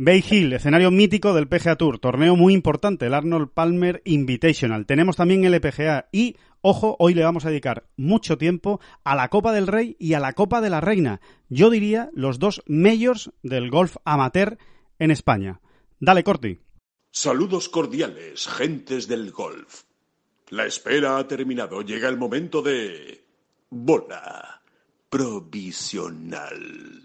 Bay Hill, escenario mítico del PGA Tour, torneo muy importante, el Arnold Palmer Invitational. Tenemos también el PGA y, ojo, hoy le vamos a dedicar mucho tiempo a la Copa del Rey y a la Copa de la Reina. Yo diría los dos majors del golf amateur en España. Dale, Corti. Saludos cordiales, gentes del golf. La espera ha terminado. Llega el momento de... Bola provisional.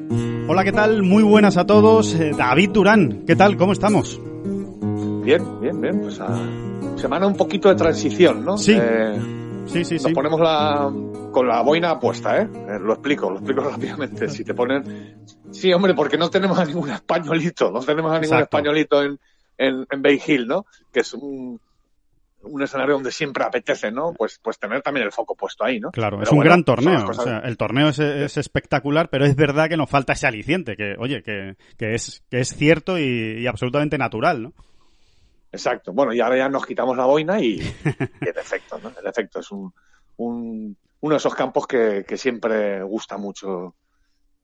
Hola, ¿qué tal? Muy buenas a todos. Eh, David Durán, ¿qué tal? ¿Cómo estamos? Bien, bien, bien. Pues a semana un poquito de transición, ¿no? Sí. Eh, sí, sí, nos sí. ponemos la, con la boina puesta, ¿eh? ¿eh? Lo explico, lo explico rápidamente. Si te ponen... Sí, hombre, porque no tenemos a ningún españolito, no tenemos a ningún Exacto. españolito en, en, en Bay Hill, ¿no? Que es un, un escenario donde siempre apetece, ¿no? Pues, pues tener también el foco puesto ahí, ¿no? Claro, Pero es un bueno, gran torneo. cosas- O sea, el torneo es, es espectacular, pero es verdad que nos falta ese aliciente, que, oye, que, que es, que es cierto y, y absolutamente natural, ¿no? Exacto. Bueno, y ahora ya nos quitamos la boina y, y en efecto, ¿no? En efecto, es un, un, uno de esos campos que, que siempre gusta mucho,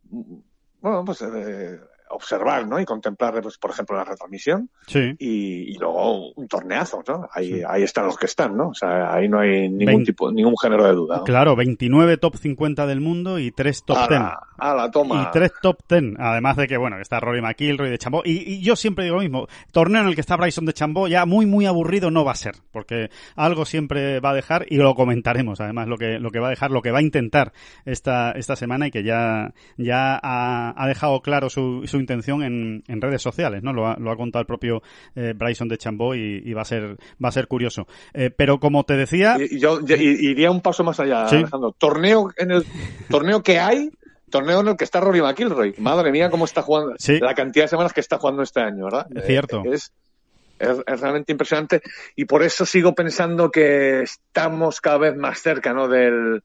bueno, pues eh, observar, ¿no? Y contemplar, pues, por ejemplo, la retransmisión Sí. y, y luego un torneazo, ¿no? Ahí, ahí están los que están, ¿no? O sea, ahí no hay ningún Vein- tipo, ningún género de duda. ¿no? Claro, 29 top 50 del mundo y 3 top 10. Ala, ala, toma. Y tres top ten, además de que, bueno, está Rory McIlroy de Chambó. Y, y yo siempre digo lo mismo, torneo en el que está Bryson de Chambó ya muy, muy aburrido no va a ser, porque algo siempre va a dejar y lo comentaremos, además, lo que, lo que va a dejar, lo que va a intentar esta, esta semana y que ya, ya ha, ha dejado claro su, su intención en, en redes sociales, ¿no? Lo ha, lo ha contado el propio eh, Bryson de Chambó y, y va a ser, va a ser curioso. Eh, pero como te decía, Y, yo iría un paso más allá, Sí. Alejandro. Torneo en el torneo que hay, torneo en el que está Rory McIlroy. Madre mía, cómo está jugando. Sí. La cantidad de semanas que está jugando este año, ¿verdad? Es cierto. Eh, es, es, es realmente impresionante y por eso sigo pensando que estamos cada vez más cerca, ¿no? Del,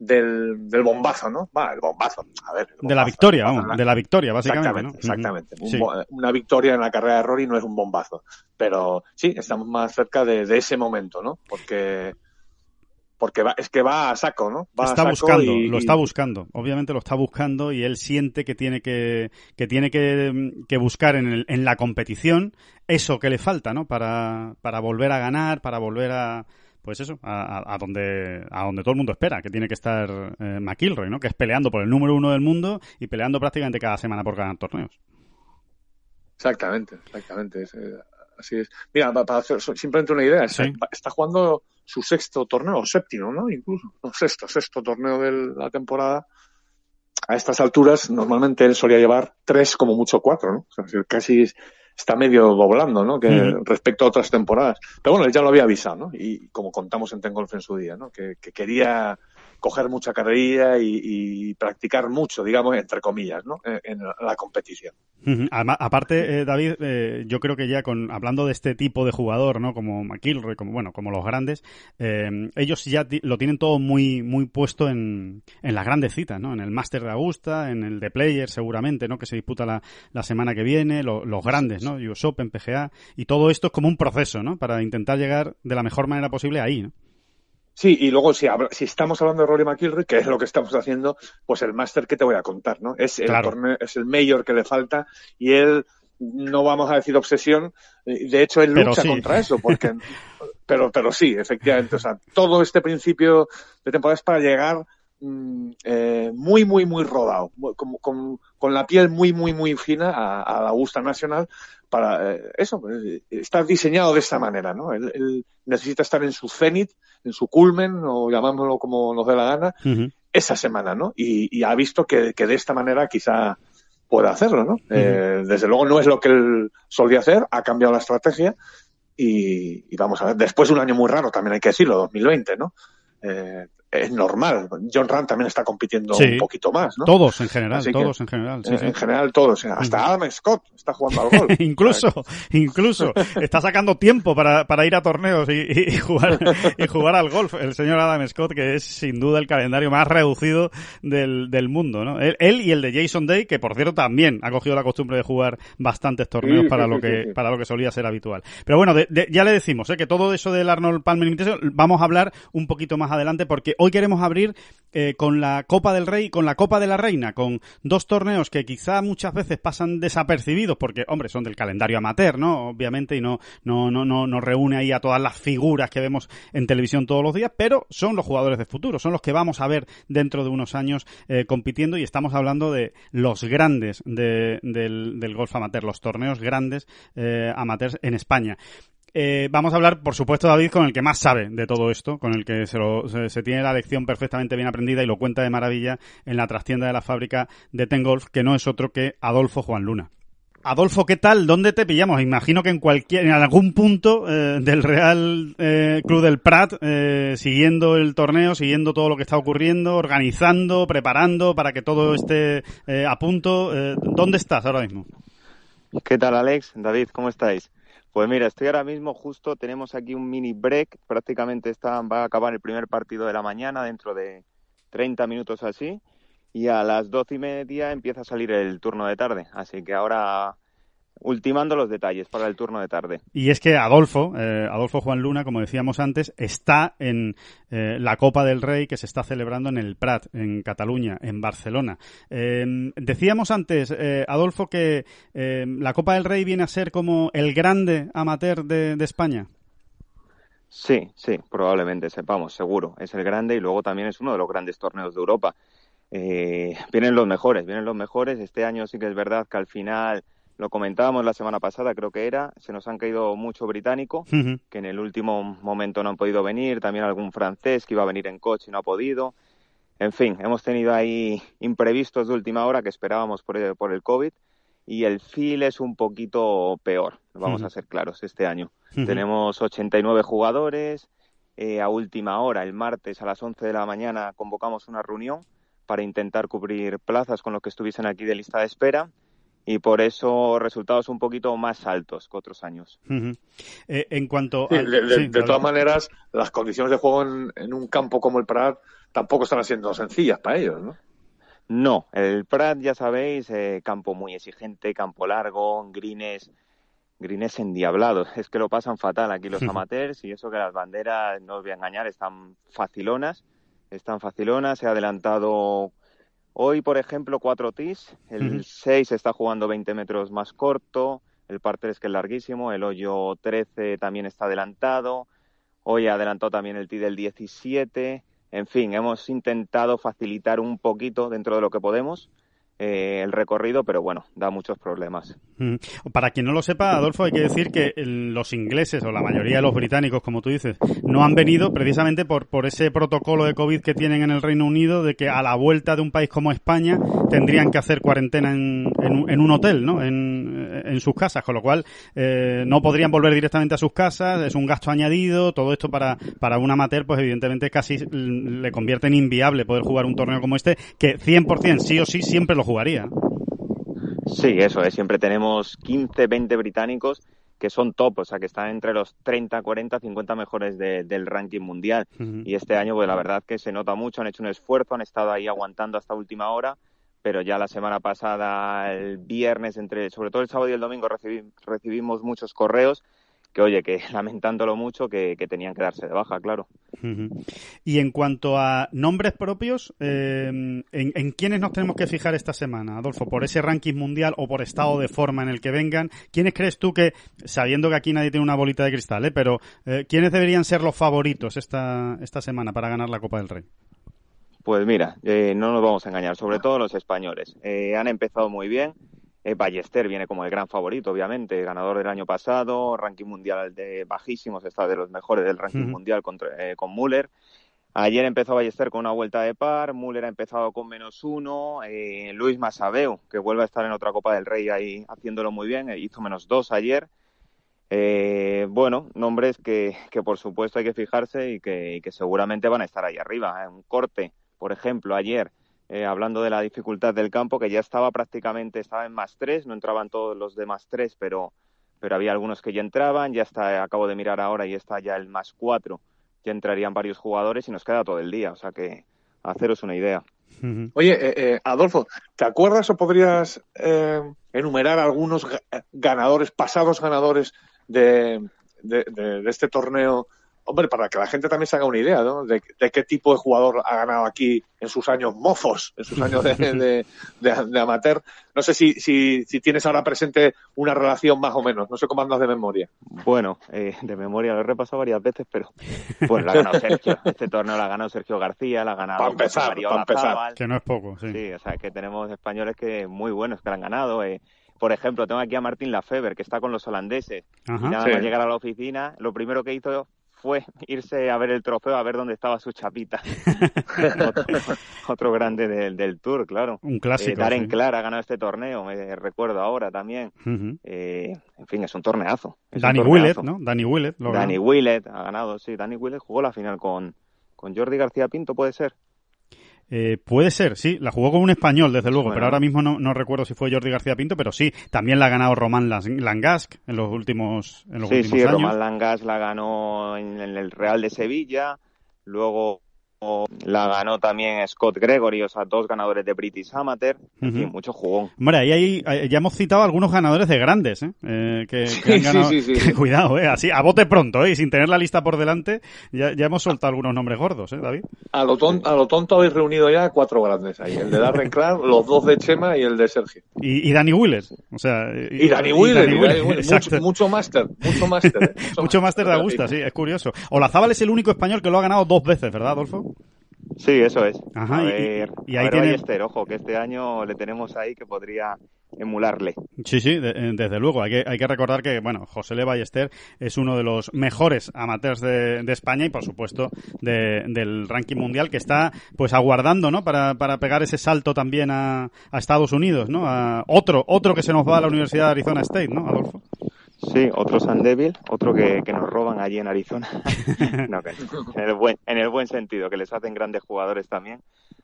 del, del bombazo, ¿no? Va, el bombazo. A ver. el de la victoria, bombazo, vamos, de la victoria, básicamente, Exactamente, ¿no? exactamente. Ujú. Un Sí. Una victoria en la carrera de Rory no es un bombazo, pero sí, estamos más cerca de, de ese momento, ¿no? Porque porque va, es que va a saco, ¿no? Va a está saco buscando, y- lo está buscando. Obviamente lo está buscando y él siente que tiene que, que tiene que, que buscar en, el- en la competición eso que le falta, ¿no? Para, para volver a ganar, para volver a, pues eso, a, a- donde, a donde todo el mundo espera, que tiene que estar eh, McIlroy, ¿no? Que es peleando por el número uno del mundo y peleando prácticamente cada semana por ganar torneos. Exactamente, exactamente. es, eh, así es. Mira, pa- para hacer simplemente una idea, Sí. está, está jugando su sexto torneo, o séptimo, ¿no? Incluso, no, sexto, sexto torneo de la temporada. A estas alturas, normalmente él solía llevar tres, como mucho cuatro, ¿no? O sea, casi está medio doblando, ¿no? Que respecto a otras temporadas. Pero bueno, él ya lo había avisado, ¿no? Y como contamos en Tengolf en su día, ¿no? Que, que quería coger mucha carrerilla y, practicar mucho, digamos, entre comillas, ¿no? En, la competición. Además, aparte, eh, David, eh, yo creo que ya con hablando de este tipo de jugador, ¿no? Como McIlroy, como bueno, como los grandes, eh, ellos ya lo tienen todo muy muy puesto en, en las grandes citas, ¿no? En el Master de Augusta, en el de Player, seguramente, ¿no? Que se disputa la, la semana que viene, lo- los grandes, ¿no? US Open, PGA, y todo esto es como un proceso, ¿no? Para intentar llegar de la mejor manera posible ahí, ¿no? Sí, y luego si, si estamos hablando de Rory McIlroy, que es lo que estamos haciendo, pues el máster que te voy a contar, ¿no? Es el Claro. torneo, es el mayor que le falta y él no vamos a decir obsesión, eh, de hecho él lucha sí. contra eso, porque pero pero sí, efectivamente, o sea, todo este principio de temporada es para llegar mm, eh, muy, muy, muy rodado, con, con, con, la piel muy, muy, muy fina a, a la Augusta Nacional para eh, eso, pues, está diseñado de esta manera, ¿no? Él, él, necesita estar en su cenit, en su culmen, o llamámoslo como nos dé la gana, uh -huh. esa semana, ¿no? Y, y ha visto que, que, de esta manera quizá pueda hacerlo, ¿no? Uh -huh. eh, desde luego no es lo que él solía hacer, ha cambiado la estrategia y, y, vamos a ver, después de un año muy raro, también hay que decirlo, 2020, ¿no? Eh, es normal. John Rand también está compitiendo sí, un poquito más, ¿no? Todos en general, Así todos que, en general. Sí, en, sí. general todos. Hasta Adam Scott está jugando al golf. incluso, incluso. está sacando tiempo para, para ir a torneos y, y, y, jugar, y jugar al golf. El señor Adam Scott, que es sin duda el calendario más reducido del, del mundo, ¿no? Él, él, y el de Jason Day, que por cierto también ha cogido la costumbre de jugar bastantes torneos para lo que, para lo que solía ser habitual. Pero bueno, de, de, ya le decimos, ¿eh? que todo eso del Arnold Palmer Invitation vamos a hablar un poquito más adelante porque hoy queremos abrir eh, con la Copa del Rey y con la Copa de la Reina, con dos torneos que quizá muchas veces pasan desapercibidos porque, hombre, son del calendario amateur, ¿no? Obviamente, y no, no, no, no, no reúne ahí a todas las figuras que vemos en televisión todos los días, pero son los jugadores de futuro, son los que vamos a ver dentro de unos años eh, compitiendo y estamos hablando de los grandes de, del, del golf amateur, los torneos grandes eh, amateurs en España. Eh, vamos a hablar, por supuesto, David, con el que más sabe de todo esto, con el que se, lo, se, tiene la lección perfectamente bien aprendida y lo cuenta de maravilla en la trastienda de la fábrica de Ten Golf, que no es otro que Adolfo Juan Luna. Adolfo, ¿qué tal? ¿Dónde te pillamos? Imagino que en cualquier, en algún punto eh, del Real eh, Club del Prat, eh, siguiendo el torneo, siguiendo todo lo que está ocurriendo, organizando, preparando para que todo esté a punto. ¿Dónde estás ahora mismo? ¿Qué tal, Alex? David, ¿cómo estáis? Pues mira, estoy ahora mismo justo, tenemos aquí un mini break, prácticamente está, va a acabar el primer partido de la mañana dentro de 30 minutos así, y a las doce y media empieza a salir el turno de tarde, así que ahora ultimando los detalles para el turno de tarde. Y es que Adolfo, eh, Adolfo Juan Luna, como decíamos antes, está en eh, la Copa del Rey que se está celebrando en el Prat, en Cataluña, en Barcelona. Eh, decíamos antes, eh, Adolfo, que eh, la Copa del Rey viene a ser como el grande amateur de, de España. Sí, sí, probablemente, sepamos, seguro. Es el grande y luego también es uno de los grandes torneos de Europa. Vienen los mejores, vienen los mejores. Este año sí que es verdad que al final lo comentábamos la semana pasada, creo que era, se nos han caído mucho británico, uh -huh. que en el último momento no han podido venir, también algún francés que iba a venir en coche y no ha podido. En fin, hemos tenido ahí imprevistos de última hora que esperábamos por el, por el COVID y el feel es un poquito peor, vamos uh -huh. a ser claros, este año. Uh -huh. Tenemos 89 jugadores, eh, a última hora, el martes a las 11 de la mañana, convocamos una reunión para intentar cubrir plazas con los que estuviesen aquí de lista de espera y por eso resultados un poquito más altos que otros años. Uh -huh. eh, en cuanto sí, de, de, sí, de todas maneras, las condiciones de juego en, en, un campo como el Prat tampoco están siendo sencillas para ellos, ¿no? No, el Prat ya sabéis, eh, campo muy exigente, campo largo, grines, grines endiablados. Es que lo pasan fatal aquí los amateurs y eso que las banderas, no os voy a engañar, están facilonas, están facilonas. Se ha adelantado Hoy, por ejemplo, cuatro tis, el 6 uh -huh. está jugando 20 metros más corto, el par 3 que es larguísimo, el hoyo 13 también está adelantado, hoy ha adelantado también el tee del 17, en fin, hemos intentado facilitar un poquito dentro de lo que podemos eh, el recorrido, pero bueno, da muchos problemas. Para quien no lo sepa, Adolfo, hay que decir que los ingleses o la mayoría de los británicos, como tú dices, no han venido precisamente por, por ese protocolo de COVID que tienen en el Reino Unido de que a la vuelta de un país como España tendrían que hacer cuarentena en, en, en un hotel, ¿no? En, en, sus casas, con lo cual eh, no podrían volver directamente a sus casas, es un gasto añadido, todo esto para, para un amateur, pues evidentemente casi le convierte en inviable poder jugar un torneo como este, que 100% sí o sí siempre lo jugaría. Sí, eso es. Siempre tenemos 15, 20 británicos que son top, o sea, que están entre los 30, 40, 50 mejores de, del ranking mundial. Uh -huh. Y este año, pues la verdad que se nota mucho, han hecho un esfuerzo, han estado ahí aguantando hasta última hora, pero ya la semana pasada, el viernes, entre sobre todo el sábado y el domingo, recibí, recibimos muchos correos que oye, que lamentándolo mucho, que, que, tenían que darse de baja, claro. Uh -huh. Y en cuanto a nombres propios, eh, ¿en, ¿en quiénes nos tenemos que fijar esta semana, Adolfo? ¿Por ese ranking mundial o por estado de forma en el que vengan? ¿Quiénes crees tú que, sabiendo que aquí nadie tiene una bolita de cristal, eh, pero eh, quiénes deberían ser los favoritos esta, esta semana para ganar la Copa del Rey? Pues mira, eh, no nos vamos a engañar, sobre todo los españoles. Eh, han empezado muy bien. Eh, Ballester viene como el gran favorito, obviamente, ganador del año pasado, ranking mundial de bajísimos, está de los mejores del ranking mundial contra, con Müller. Ayer empezó Ballester con una vuelta de par, Müller ha empezado con menos uno, Luis Masabeu, que vuelve a estar en otra Copa del Rey ahí haciéndolo muy bien, hizo menos dos ayer. Eh, bueno, nombres que, que, por supuesto hay que fijarse y que, y que seguramente van a estar ahí arriba. Un corte, por ejemplo, ayer, eh, hablando de la dificultad del campo, que ya estaba prácticamente, estaba en más tres, no entraban todos los de más tres, pero, pero había algunos que ya entraban, ya está, acabo de mirar ahora y está ya el más cuatro, ya entrarían varios jugadores y nos queda todo el día, o sea que haceros una idea. Oye, eh, eh, Adolfo, ¿te acuerdas o podrías eh, enumerar algunos ganadores, pasados ganadores de, de, de, este torneo hombre, para que la gente también se haga una idea, ¿no? De, qué tipo de jugador ha ganado aquí en sus años mozos, en sus años de, amateur. No sé si, si, tienes ahora presente una relación más o menos, no sé cómo andas de memoria. Bueno, eh, de memoria lo he repasado varias veces, pero bueno, la ha ganado Sergio. Este torneo la ha ganado Sergio García, la ha ganado para empezar, para empezar. Que no es poco, sí. Sí, o sea, que tenemos españoles que muy buenos que la han ganado. Eh, por ejemplo, tengo aquí a Martín Lafeber, que está con los holandeses. y nada más llegar a la oficina, lo primero que hizo fue irse a ver el trofeo, a ver dónde estaba su chapita. otro, grande del, del, Tour, claro. Un clásico. Eh, Darren Clark ha ganado este torneo, me recuerdo ahora también. eh, en fin, es un torneazo. Danny Willett, ¿no? Danny Willett. Danny Willett ha ganado, sí. Danny Willett jugó la final con, con Jordi García Pinto, ¿puede ser? Eh, puede ser, sí, la jugó con un español, desde luego, pero ahora mismo no, no, recuerdo si fue Jordi García Pinto, pero sí, también la ha ganado Román Langasc en los últimos, en los sí, últimos sí, años. Román Langasc la ganó en el Real de Sevilla, luego la ganó también Scott Gregory, o sea, dos ganadores de British Amateur, fin, mucho jugón. Hombre, ahí, ya hemos citado algunos ganadores de grandes, ¿eh? eh que, han ganado, sí, sí, sí, cuidado, ¿eh? Así, a bote pronto, ¿eh? Y sin tener la lista por delante, ya, ya hemos soltado algunos nombres gordos, ¿eh, David? A lo, tonto, a lo tonto habéis reunido ya cuatro grandes ahí, el de Darren Clark, los dos de Chema y el de Sergio. Y, y Danny Wheeler, o sea... Y, y Danny Wheeler, mucho, mucho máster, mucho máster. ¿eh? Mucho, máster de Augusta, sí, es curioso. Olazábal es el único español que lo ha ganado dos veces, ¿verdad, Adolfo? Sí, eso es. Ajá, a ver, y, ahí tiene... ojo, que este año le tenemos ahí que podría emularle. Sí, sí, eh, desde luego. Hay que, hay que recordar que, bueno, José Le Ballester es uno de los mejores amateurs de, de España y, por supuesto, de, del ranking mundial que está, pues, aguardando, ¿no? Para, para pegar ese salto también a, a Estados Unidos, ¿no? A otro, otro que se nos va a la Universidad de Arizona State, ¿no, Adolfo? Sí, otro San Devil, otro que, que nos roban allí en Arizona. no, que en, el buen, en el buen sentido, que les hacen grandes jugadores también.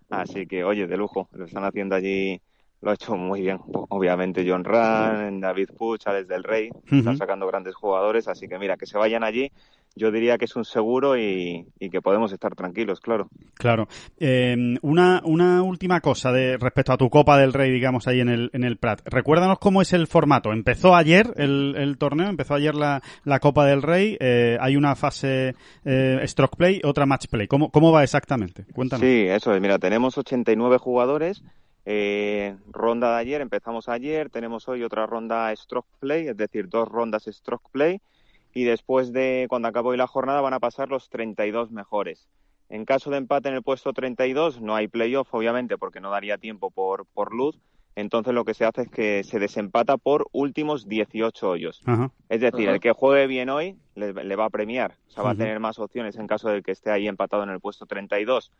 Así que, oye, de lujo, lo están haciendo allí, lo ha hecho muy bien. Obviamente John Rand, David Puch, Alex del Rey, están sacando grandes jugadores, así que mira, que se vayan allí yo diría que es un seguro y, que podemos estar tranquilos, claro. Claro. Eh, una, una última cosa de respecto a tu Copa del Rey, digamos, ahí en el, en el Prat. Recuérdanos cómo es el formato. Empezó ayer el, el torneo, empezó ayer la, la Copa del Rey. Eh, hay una fase eh, Stroke Play, otra Match Play. ¿Cómo, ¿Cómo va exactamente? Cuéntanos. Sí, eso es. Mira, tenemos 89 jugadores. Eh, ronda de ayer, empezamos ayer, tenemos hoy otra ronda Stroke Play, es decir, dos rondas Stroke Play y después de cuando acabe hoy la jornada van a pasar los 32 mejores. En caso de empate en el puesto 32 no hay playoff, obviamente, porque no daría tiempo por, por luz. Entonces lo que se hace es que se desempata por últimos 18 hoyos. Es decir, el que juegue bien hoy le, va a premiar. O sea, va a tener más opciones en caso de que esté ahí empatado en el puesto 32.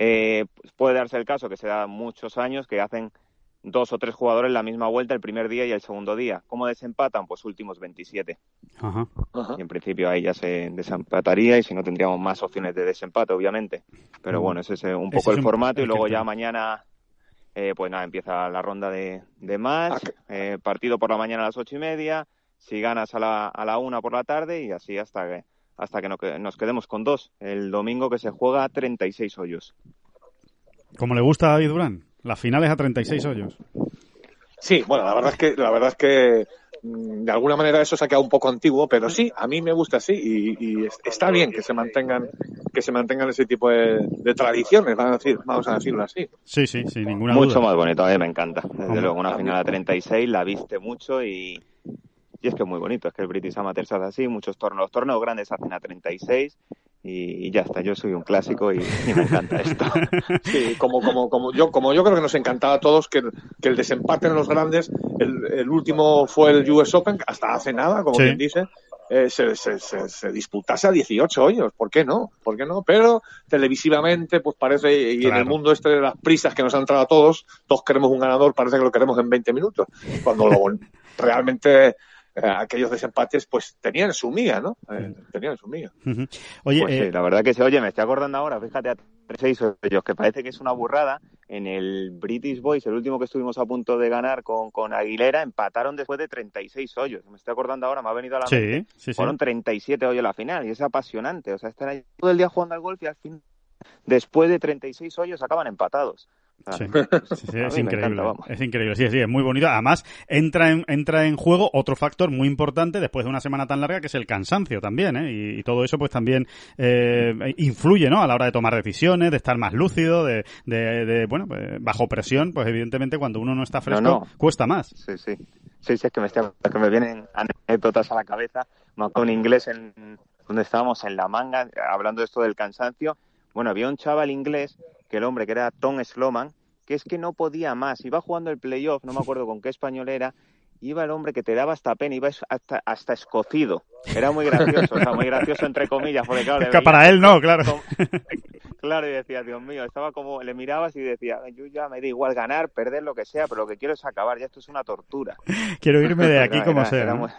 Eh, puede darse el caso que se da muchos años que hacen dos o tres jugadores la misma vuelta el primer día y el segundo día. ¿Cómo desempatan? Pues últimos 27. Ajá. Y en principio ahí ya se desempataría y si no tendríamos más opciones de desempate, obviamente. Pero bueno, ese es un poco el formato y luego ya mañana, eh, pues nada, empieza la ronda de, de match, eh, partido por la mañana a las ocho y media, si ganas a la, a la una por la tarde y así hasta que, hasta que nos quedemos con dos. El domingo que se juega 36 hoyos. Como le gusta a David Durán. Las finales a 36 hoyos. Sí, bueno, la verdad es que la verdad es que mm, de alguna manera eso se ha quedado un poco antiguo, pero sí, a mí me gusta así y, está bien que se mantengan que se mantengan ese tipo de, tradiciones, vamos a decir, vamos a decirlo así. Sí, sí, sin ninguna Mucho más bonito, a mí me encanta. Desde luego, una final a 36 la viste mucho y, y es que es muy bonito, es que el British Amateur se hace así, muchos torneos, torneos grandes hacen a 36 y, ya está. Yo soy un clásico y, me encanta esto. Sí, como, como, como, yo, como yo creo que nos encantaba a todos que, que el desempate en los grandes, el, el, último fue el US Open, hasta hace nada, como quien dice, eh, se, se, se, se, disputase a 18 hoyos. ¿Por qué no? ¿Por qué no? Pero televisivamente, pues parece, y claro. en el mundo este de las prisas que nos han entrado a todos, todos queremos un ganador, parece que lo queremos en 20 minutos. Cuando lo, realmente eh, aquellos desempates pues tenían su miga, ¿no? Eh, tenían su miga. Uh -huh. Oye, pues, eh... sí, la verdad que se oye, me estoy acordando ahora, fíjate, a seis hoyos, que parece que es una burrada. En el British Boys, el último que estuvimos a punto de ganar con, con Aguilera, empataron después de 36 hoyos. Me estoy acordando ahora, me ha venido a la sí, mente. Sí, sí. Fueron 37 hoyos la final y es apasionante. O sea, están ahí todo el día jugando al golf y al fin, después de 36 hoyos, acaban empatados. Sí, sí, sí es increíble. Encanta, es increíble, sí, sí, es muy bonito. Además, entra en, entra en juego otro factor muy importante después de una semana tan larga que es el cansancio también, ¿eh? Y, y todo eso pues también eh, influye, ¿no? A la hora de tomar decisiones, de estar más lúcido, de, de, de bueno, pues, bajo presión, pues evidentemente cuando uno no está fresco no, no. cuesta más. Sí, sí. Sí, sí, es que me, estoy, que me vienen anécdotas a la cabeza. Me acuerdo inglés en donde estábamos en la manga, hablando de esto del cansancio. Bueno, había un chaval inglés que el hombre que era Tom Sloman, que es que no podía más, iba jugando el playoff, no me acuerdo con qué español era, iba el hombre que te daba hasta pena, iba hasta, hasta escocido. Era muy gracioso, o sea, muy gracioso entre comillas, porque claro... Es que para él no, claro. Como, claro, y decía, Dios mío, estaba como, le mirabas y decía, yo ya me da igual ganar, perder, lo que sea, pero lo que quiero es acabar, ya esto es una tortura. Quiero irme de aquí era, como era, sea. Era ¿no? muy,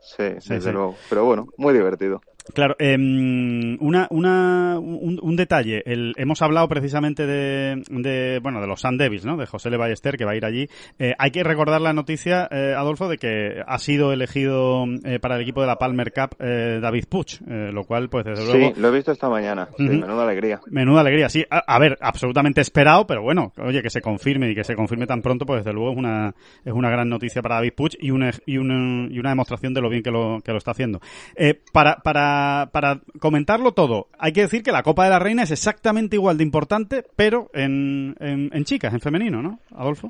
sí, sí, desde sí. luego. Pero bueno, muy divertido. Claro, eh, una, una, un, un detalle. El, hemos hablado precisamente de, de, bueno, de los Sun Devils, ¿no? De José Le Ballester, que va a ir allí. Eh, hay que recordar la noticia, eh, Adolfo, de que ha sido elegido eh, para el equipo de la Palmer Cup eh, David Puch, eh, lo cual, pues desde luego... Sí, lo he visto esta mañana. Sí, uh -huh. Menuda alegría. Menuda alegría, sí. A, a, ver, absolutamente esperado, pero bueno, oye, que se confirme y que se confirme tan pronto, pues desde luego es una, es una gran noticia para David Puch y una, y una, y una demostración de lo bien que lo, que lo está haciendo. Eh, para, para, para comentarlo todo, hay que decir que la Copa de la Reina es exactamente igual de importante, pero en, en, en chicas, en femenino, ¿no, Adolfo?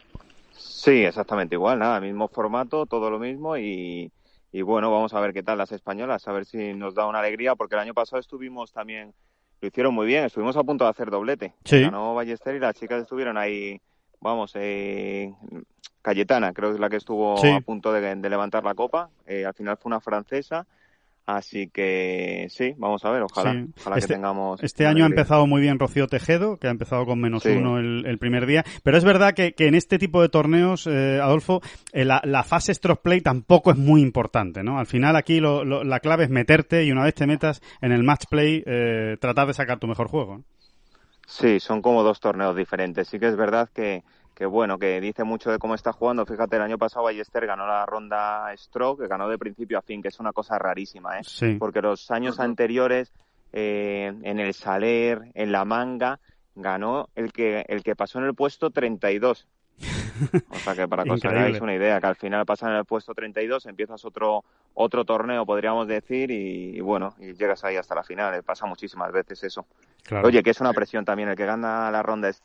Sí, exactamente igual, nada, mismo formato, todo lo mismo y, y bueno, vamos a ver qué tal las españolas, a ver si nos da una alegría, porque el año pasado estuvimos también, lo hicieron muy bien, estuvimos a punto de hacer doblete. Sí. Ganó Ballester y las chicas estuvieron ahí, vamos, eh, Cayetana, creo que es la que estuvo sí. a punto de, de levantar la copa, eh, al final fue una francesa Así que sí, vamos a ver, ojalá, sí. ojalá este, que tengamos. Este año ha empezado muy bien Rocío Tejedo, que ha empezado con menos sí. uno el, el, primer día. Pero es verdad que, que en este tipo de torneos, eh, Adolfo, eh, la, la, fase stroke play tampoco es muy importante, ¿no? Al final aquí lo, lo, la clave es meterte y una vez te metas en el match play, eh, tratar de sacar tu mejor juego. ¿no? Sí, son como dos torneos diferentes. Sí que es verdad que que bueno, que dice mucho de cómo está jugando. Fíjate, el año pasado Ballester ganó la ronda Stroke, que ganó de principio a fin, que es una cosa rarísima, ¿eh? Sí. Porque los años anteriores, eh, en el Saler, en la Manga, ganó el que, el que pasó en el puesto 32. O sea que para que os hagáis una idea, que al final pasan en el puesto 32, empiezas otro otro torneo, podríamos decir, y, y bueno, y llegas ahí hasta la final. Pasa muchísimas veces eso. Claro. Oye, que es una presión también. El que gana la ronda es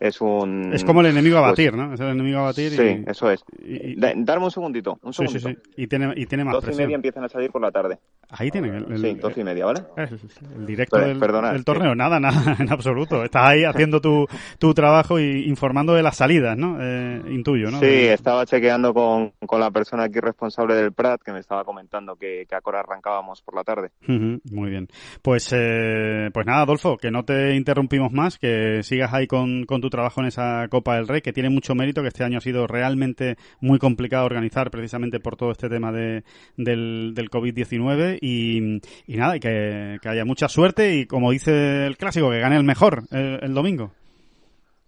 es un... Es como el enemigo a batir, pues, ¿no? Es el enemigo a batir Sí, y, eso es. Y, y, darme un segundito, un segundito. Sí, sí, sí. Y tiene, y tiene más presión. y media empiezan a salir por la tarde. Ahí tienen el, el, Sí, doce y media, ¿vale? El, el directo Pero, del, perdonad, del, torneo. sí. Nada, nada, en absoluto. Estás ahí haciendo tu, tu trabajo y informando de las salidas, ¿no? Eh, intuyo, ¿no? Sí, estaba chequeando con, con la persona aquí responsable del Prat que me estaba comentando que, que a Cora arrancábamos por la tarde. Uh -huh, muy bien. Pues, eh, pues nada, Adolfo, que no te interrumpimos más, que sigas ahí con, con tu trabajo en esa Copa del Rey, que tiene mucho mérito, que este año ha sido realmente muy complicado organizar precisamente por todo este tema de, del, del COVID-19 y, y, nada, y que, que, haya mucha suerte y como dice el clásico, que gane el mejor el, el domingo.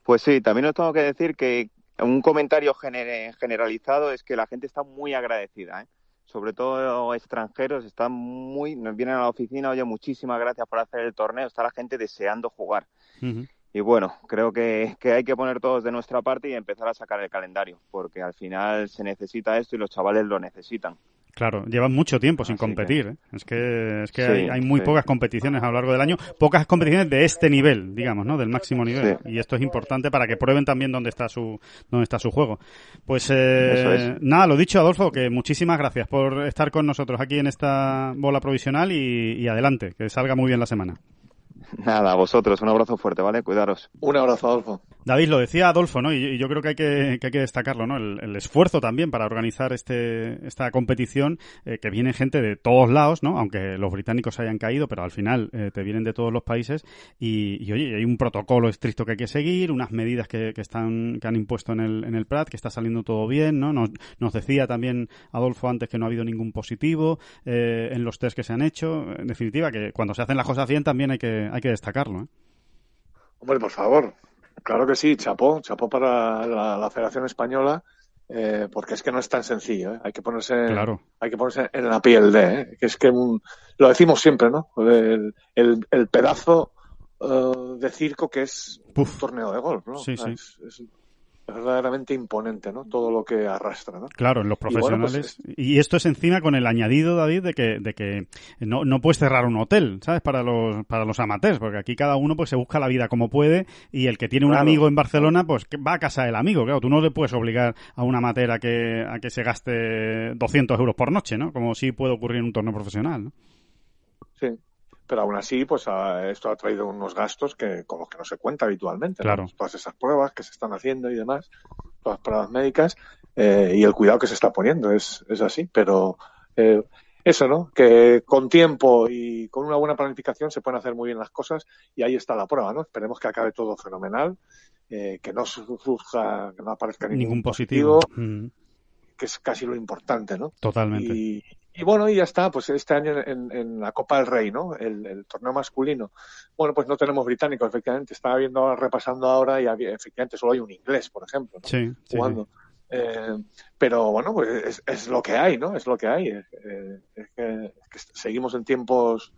Pues sí, también os tengo que decir que un comentario gener generalizado es que la gente está muy agradecida, ¿eh? sobre todo extranjeros, están muy, nos vienen a la oficina, oye, muchísimas gracias por hacer el torneo, está la gente deseando jugar. Uh -huh y bueno, creo que, que, hay que poner todos de nuestra parte y empezar a sacar el calendario, porque al final se necesita esto y los chavales lo necesitan. Claro, llevan mucho tiempo sin Así competir. ¿eh? Es que, es que Sí, hay, hay muy sí. pocas competiciones a lo largo del año, pocas competiciones de este nivel, digamos, ¿no? Del máximo nivel. Sí. Y esto es importante para que prueben también dónde está su, dónde está su juego. Pues eh, es. nada, lo dicho, Adolfo, que muchísimas gracias por estar con nosotros aquí en esta bola provisional y, y adelante, que salga muy bien la semana. Nada, a vosotros, un abrazo fuerte, ¿vale? Cuidaros. Un abrazo, Adolfo. David, lo decía Adolfo, ¿no? Y, y yo creo que hay que, que hay que destacarlo, ¿no? El, el esfuerzo también para organizar este, esta competición, eh, que viene gente de todos lados, ¿no? Aunque los británicos hayan caído, pero al final eh, te vienen de todos los países y, y, oye, hay un protocolo estricto que hay que seguir, unas medidas que, que están, que han impuesto en el, en el Prat, que está saliendo todo bien, ¿no? Nos, nos decía también Adolfo antes que no ha habido ningún positivo eh, en los test que se han hecho. En definitiva, que cuando se hacen las cosas bien también hay que, hay que destacarlo, ¿eh? Hombre, por favor. Claro que sí, chapó, chapó para la, la Federación Española, eh, porque es que no es tan sencillo, ¿eh? hay que ponerse, Claro. hay que ponerse en la piel de, ¿eh? que es que un- lo decimos siempre, ¿no? El, el, el pedazo eh, de circo que es Puf. un torneo de golf, ¿no? Sí, sí. Es, es verdaderamente imponente, ¿no? Todo lo que arrastra, ¿no? Claro, en los Y bueno, profesionales. pues y esto es encima con el añadido, David, de que, de que no, no puedes cerrar un hotel, ¿sabes? Para los, para los amateurs, porque aquí cada uno pues se busca la vida como puede y el que tiene un Claro. amigo en Barcelona, pues va a casa del amigo. Claro, tú no le puedes obligar a un amateur a que, a que se gaste 200 euros por noche, ¿no? Como sí puede ocurrir en un torneo profesional, ¿no? Sí. Pero aún así, pues a- esto ha traído unos gastos que con los que no se cuenta habitualmente. ¿no? Claro. Todas esas pruebas que se están haciendo y demás, todas las pruebas médicas eh, y el cuidado que se está poniendo, es, es así. Pero eh, eso, ¿no? Que con tiempo y con una buena planificación se pueden hacer muy bien las cosas y ahí está la prueba, ¿no? Esperemos que acabe todo fenomenal, eh, que no surja, que no aparezca ningún, Ningún positivo. Mm, que es casi lo importante, ¿no? totalmente. Y, y bueno, y ya está, pues este año en, en la Copa del Rey, ¿no? El, el torneo masculino. Bueno, pues no tenemos británicos, efectivamente. Estaba viendo, ahora, repasando ahora y había- efectivamente solo hay un inglés, por ejemplo, ¿no? Sí, sí, jugando. Eh, pero bueno, pues es, es lo que hay, ¿no? Es lo que hay. Eh, es, que, es que seguimos en tiempos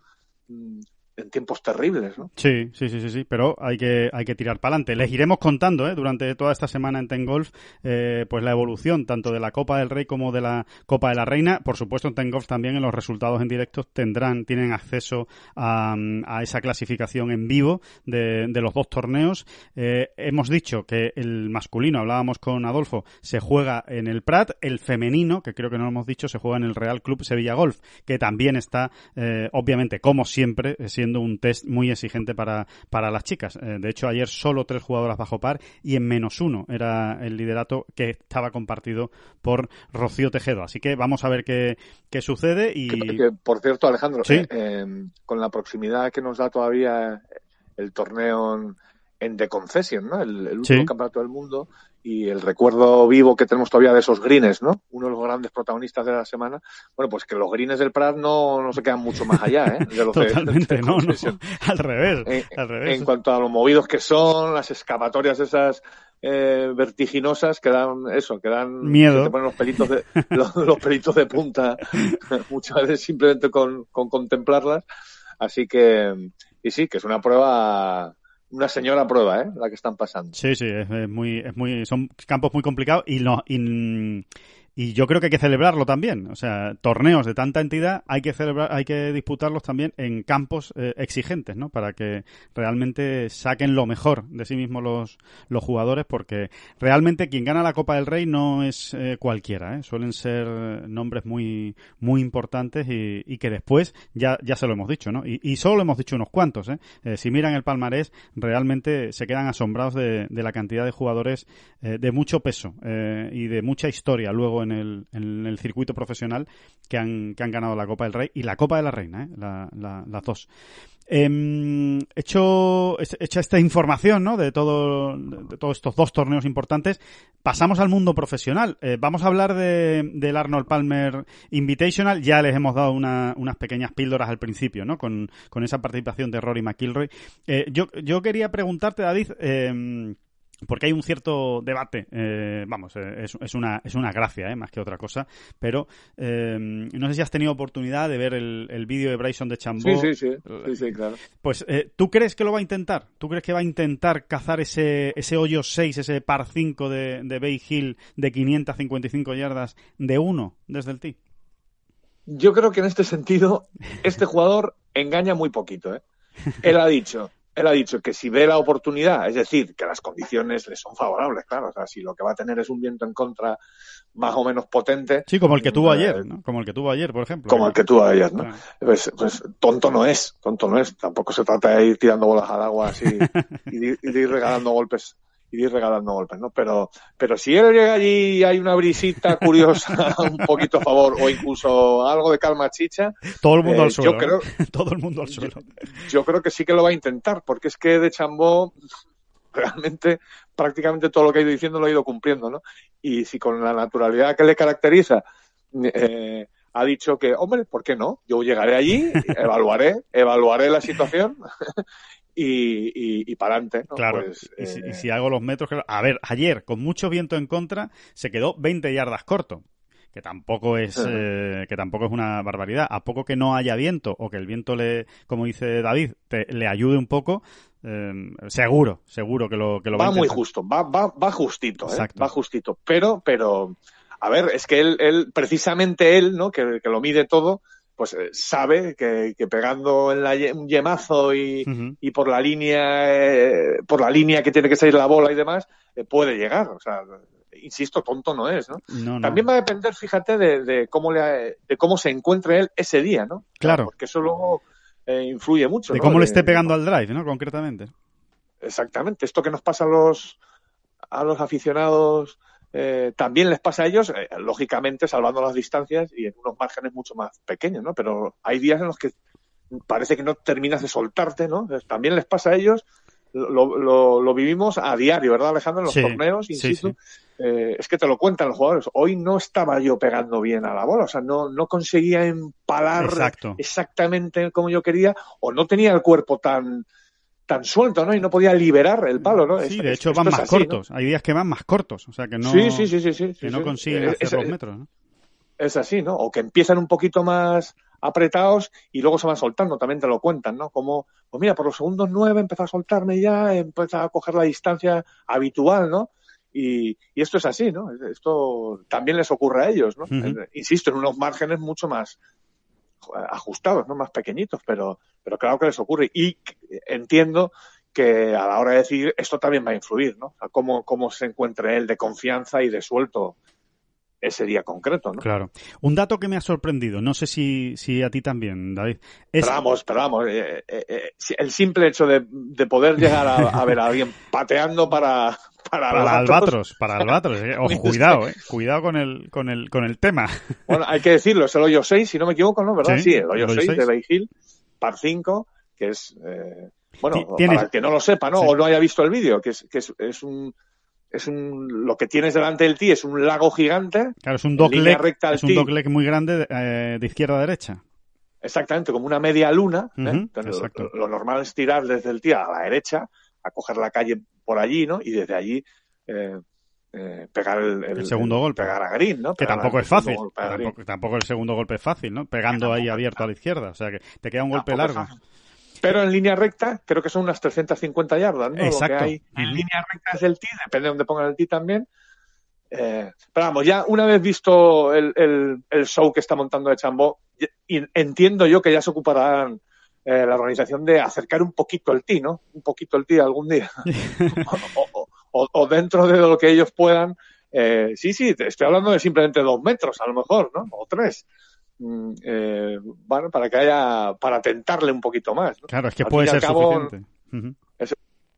mm, en tiempos terribles, ¿no? Sí, sí, sí, sí, sí, pero hay que, hay que tirar para adelante. Les iremos contando ¿eh? durante toda esta semana en Ten Golf eh, pues la evolución tanto de la Copa del Rey como de la Copa de la Reina. Por supuesto, en Ten Golf también en los resultados en directo tendrán, tienen acceso a, a esa clasificación en vivo de, de los dos torneos. Eh, hemos dicho que el masculino, hablábamos con Adolfo, se juega en el Prat, el femenino, que creo que no lo hemos dicho, se juega en el Real Club Sevilla Golf, que también está, eh, obviamente, como siempre, eh, siendo un test muy exigente para, para las chicas. Eh, de hecho, ayer solo tres jugadoras bajo par y en menos uno era el liderato que estaba compartido por Rocío Tejedo. Así que vamos a ver qué, qué sucede y... Que, que, por cierto, Alejandro, Sí. eh, eh, con la proximidad que nos da todavía el torneo en, en The Concession, ¿no? El, el último Sí. campeonato del mundo y el recuerdo vivo que tenemos todavía de esos greens, ¿no? Uno de los grandes protagonistas de la semana. Bueno, pues que los greens del Prat no, no se quedan mucho más allá, ¿eh? De los de- Totalmente, de no, al revés, En, al revés. en cuanto a lo movidos que son, las escapatorias esas eh, vertiginosas que dan eso, que dan Miedo. que te ponen los pelitos de los, los pelitos de punta muchas veces simplemente con, con contemplarlas. Así que y sí, que es una prueba, una señora prueba, ¿eh? La que están pasando. Sí, sí, es, muy, es muy, son campos muy complicados y no, y, y yo creo que hay que celebrarlo también. O sea, torneos de tanta entidad hay que celebrar, hay que disputarlos también en campos eh, exigentes, ¿no? Para que realmente saquen lo mejor de sí mismos los, los jugadores, porque realmente quien gana la Copa del Rey no es eh, cualquiera, ¿eh? Suelen ser nombres muy, muy importantes y, y que después ya, ya se lo hemos dicho, ¿no? Y, y solo lo hemos dicho unos cuantos, ¿eh? Eh, si miran el palmarés, realmente se quedan asombrados de, de la cantidad de jugadores eh, de mucho peso y de mucha historia luego en el, circuito profesional que han, que han ganado la Copa del Rey y la Copa de la Reina, ¿eh? la, la, las dos. Eh, hecho, hecha esta información ¿no? de, todo, de todos estos dos torneos importantes, pasamos al mundo profesional. Eh, vamos a hablar de, del Arnold Palmer Invitational. Ya les hemos dado una, unas pequeñas píldoras al principio, ¿no? Con, con esa participación de Rory McIlroy. Eh, yo, yo quería preguntarte, David, eh, porque hay un cierto debate, eh, vamos, eh, es, es, una, es una gracia, eh, más que otra cosa, pero eh, no sé si has tenido oportunidad de ver el, el vídeo de Bryson de Chambó. Sí, sí, sí, sí, sí claro. Pues, eh, ¿tú crees que lo va a intentar? ¿Tú crees que va a intentar cazar ese, ese hoyo 6, ese par 5 de, de Bay Hill de 555 yardas de uno desde el tee? yo creo que en este sentido, este jugador engaña muy poquito. ¿eh? Él ha dicho, él ha dicho que si ve la oportunidad, es decir, que las condiciones le son favorables, claro, o sea, si lo que va a tener es un viento en contra más o menos potente. Sí, como el que tuvo eh, ayer, ¿no? Como el que tuvo ayer, por ejemplo. Como el que tuvo ayer, ¿no? Claro. Pues, pues tonto no es, tonto no es. Tampoco se trata de ir tirando bolas al agua así y, de, y de ir regalando golpes y ir regalando golpes, ¿no? Pero, pero si él llega allí y hay una brisita curiosa un poquito a favor o incluso algo de calma chicha, Todo el mundo eh, al suelo. yo creo, ¿eh? Todo el mundo al suelo. yo creo que sí que lo va a intentar, porque es que de Chambó realmente prácticamente todo lo que ha ido diciendo lo ha ido cumpliendo, ¿no? Y si con la naturalidad que le caracteriza eh, ha dicho que, hombre, ¿por qué no? Yo llegaré allí, evaluaré, evaluaré la situación y, y, y para adelante, ¿no? Claro, Pues, y, si, y eh, si hago los metros... claro. A ver, ayer, con mucho viento en contra, se quedó 20 yardas corto. Que tampoco es eh, que tampoco es una barbaridad. A poco que no haya viento o que el viento le, como dice David, te- le ayude un poco, eh, seguro, seguro que lo que lo va, va muy justo, va, va, va justito, ¿eh? Exacto. va justito. Pero, pero, a ver, es que él, él precisamente él, ¿no? Que, que lo mide todo, pues eh, sabe que, que pegando en la, un yemazo y, por la línea, eh, por la línea que tiene que salir la bola y demás, eh, puede llegar. O sea, insisto, tonto no es, ¿no? No, no. También va a depender, fíjate, de, de cómo le, de cómo se encuentre él ese día, ¿no? Claro. Porque eso luego eh, influye mucho. de ¿no? cómo le esté pegando al drive, ¿no? Concretamente. Exactamente. Esto que nos pasa a los, a los aficionados eh, también les pasa a ellos, eh, lógicamente salvando las distancias y en unos márgenes mucho más pequeños, ¿no? Pero hay días en los que parece que no terminas de soltarte, ¿no? También les pasa a ellos. Lo, lo, lo vivimos a diario, ¿verdad, Alejandro? En los Sí, torneos, sí, insisto. sí. Eh, es que te lo cuentan los jugadores. Hoy no estaba yo pegando bien a la bola, o sea, no, no conseguía empalar Exacto. exactamente como yo quería, o no tenía el cuerpo tan tan suelto, ¿no? Y no podía liberar el palo, ¿no? Sí, de hecho van más así, ¿no? cortos. Hay días que van más cortos, o sea que no, Sí, sí, sí, sí, sí, que no consiguen Eh, hacer es, los metros. ¿no? es así, ¿no? O que empiezan un poquito más apretados y luego se van soltando, también te lo cuentan, ¿no? Como, pues mira, por los segundos nueve empezó a soltarme ya, empieza a coger la distancia habitual, ¿no? Y, y esto es así, ¿no? Esto también les ocurre a ellos, ¿no? Eh, Insisto, en unos márgenes mucho más ajustados, ¿no? Más pequeñitos, pero, pero claro que les ocurre. Y entiendo que a la hora de decir esto también va a influir, ¿no? O sea, cómo, cómo se encuentre él de confianza y de suelto ese día concreto, ¿no? Claro. Un dato que me ha sorprendido, no sé si, si a ti también, David. Es, Pero vamos, pero vamos, eh, eh, eh, el simple hecho de, de poder llegar a, a ver a alguien pateando para, para, para albatros, Albatros, para Albatros. eh. Ojo, cuidado, eh. Cuidado con el, con el, con el tema. Bueno, hay que decirlo, es el hoyo 6, si no me equivoco, ¿no? ¿Verdad? Sí, Sí, el hoyo el hoyo 6 de 6. Bay Hill, par 5, que es, eh, bueno, para el que no lo sepa, ¿no? Sí. O no haya visto el vídeo, que es, que es, es un, es un, lo que tienes delante del tee es un lago gigante, Claro, es un al es un muy grande eh, de izquierda a derecha. exactamente como una media luna, ¿eh? Entonces, lo, lo normal es tirar desde el tee a la derecha, a coger la calle por allí, ¿no? Y desde allí, eh, eh, pegar el, El segundo golpe. Pegar a green, ¿no? Que tampoco es fácil. Tampoco, tampoco el segundo golpe es fácil, ¿no? Pegando ahí abierto a la izquierda. O sea que te queda un golpe es largo. Pero en línea recta, creo que son unas 350 yardas, ¿no? Exacto. Lo que hay en línea recta es el tee, depende de dónde pongan el tee también. Eh, pero vamos, ya una vez visto el, el, el show que está montando de Chambó, entiendo yo que ya se ocuparán eh, la organización de acercar un poquito el tee, ¿no? Un poquito el tee algún día. o, o- o- o dentro de lo que ellos puedan. Eh, sí, sí, te estoy hablando de simplemente dos metros, a lo mejor, ¿no? O tres. Mm, eh, bueno, para que haya, para tentarle un poquito más. ¿no? Claro, es que Al puede ser cabo, suficiente.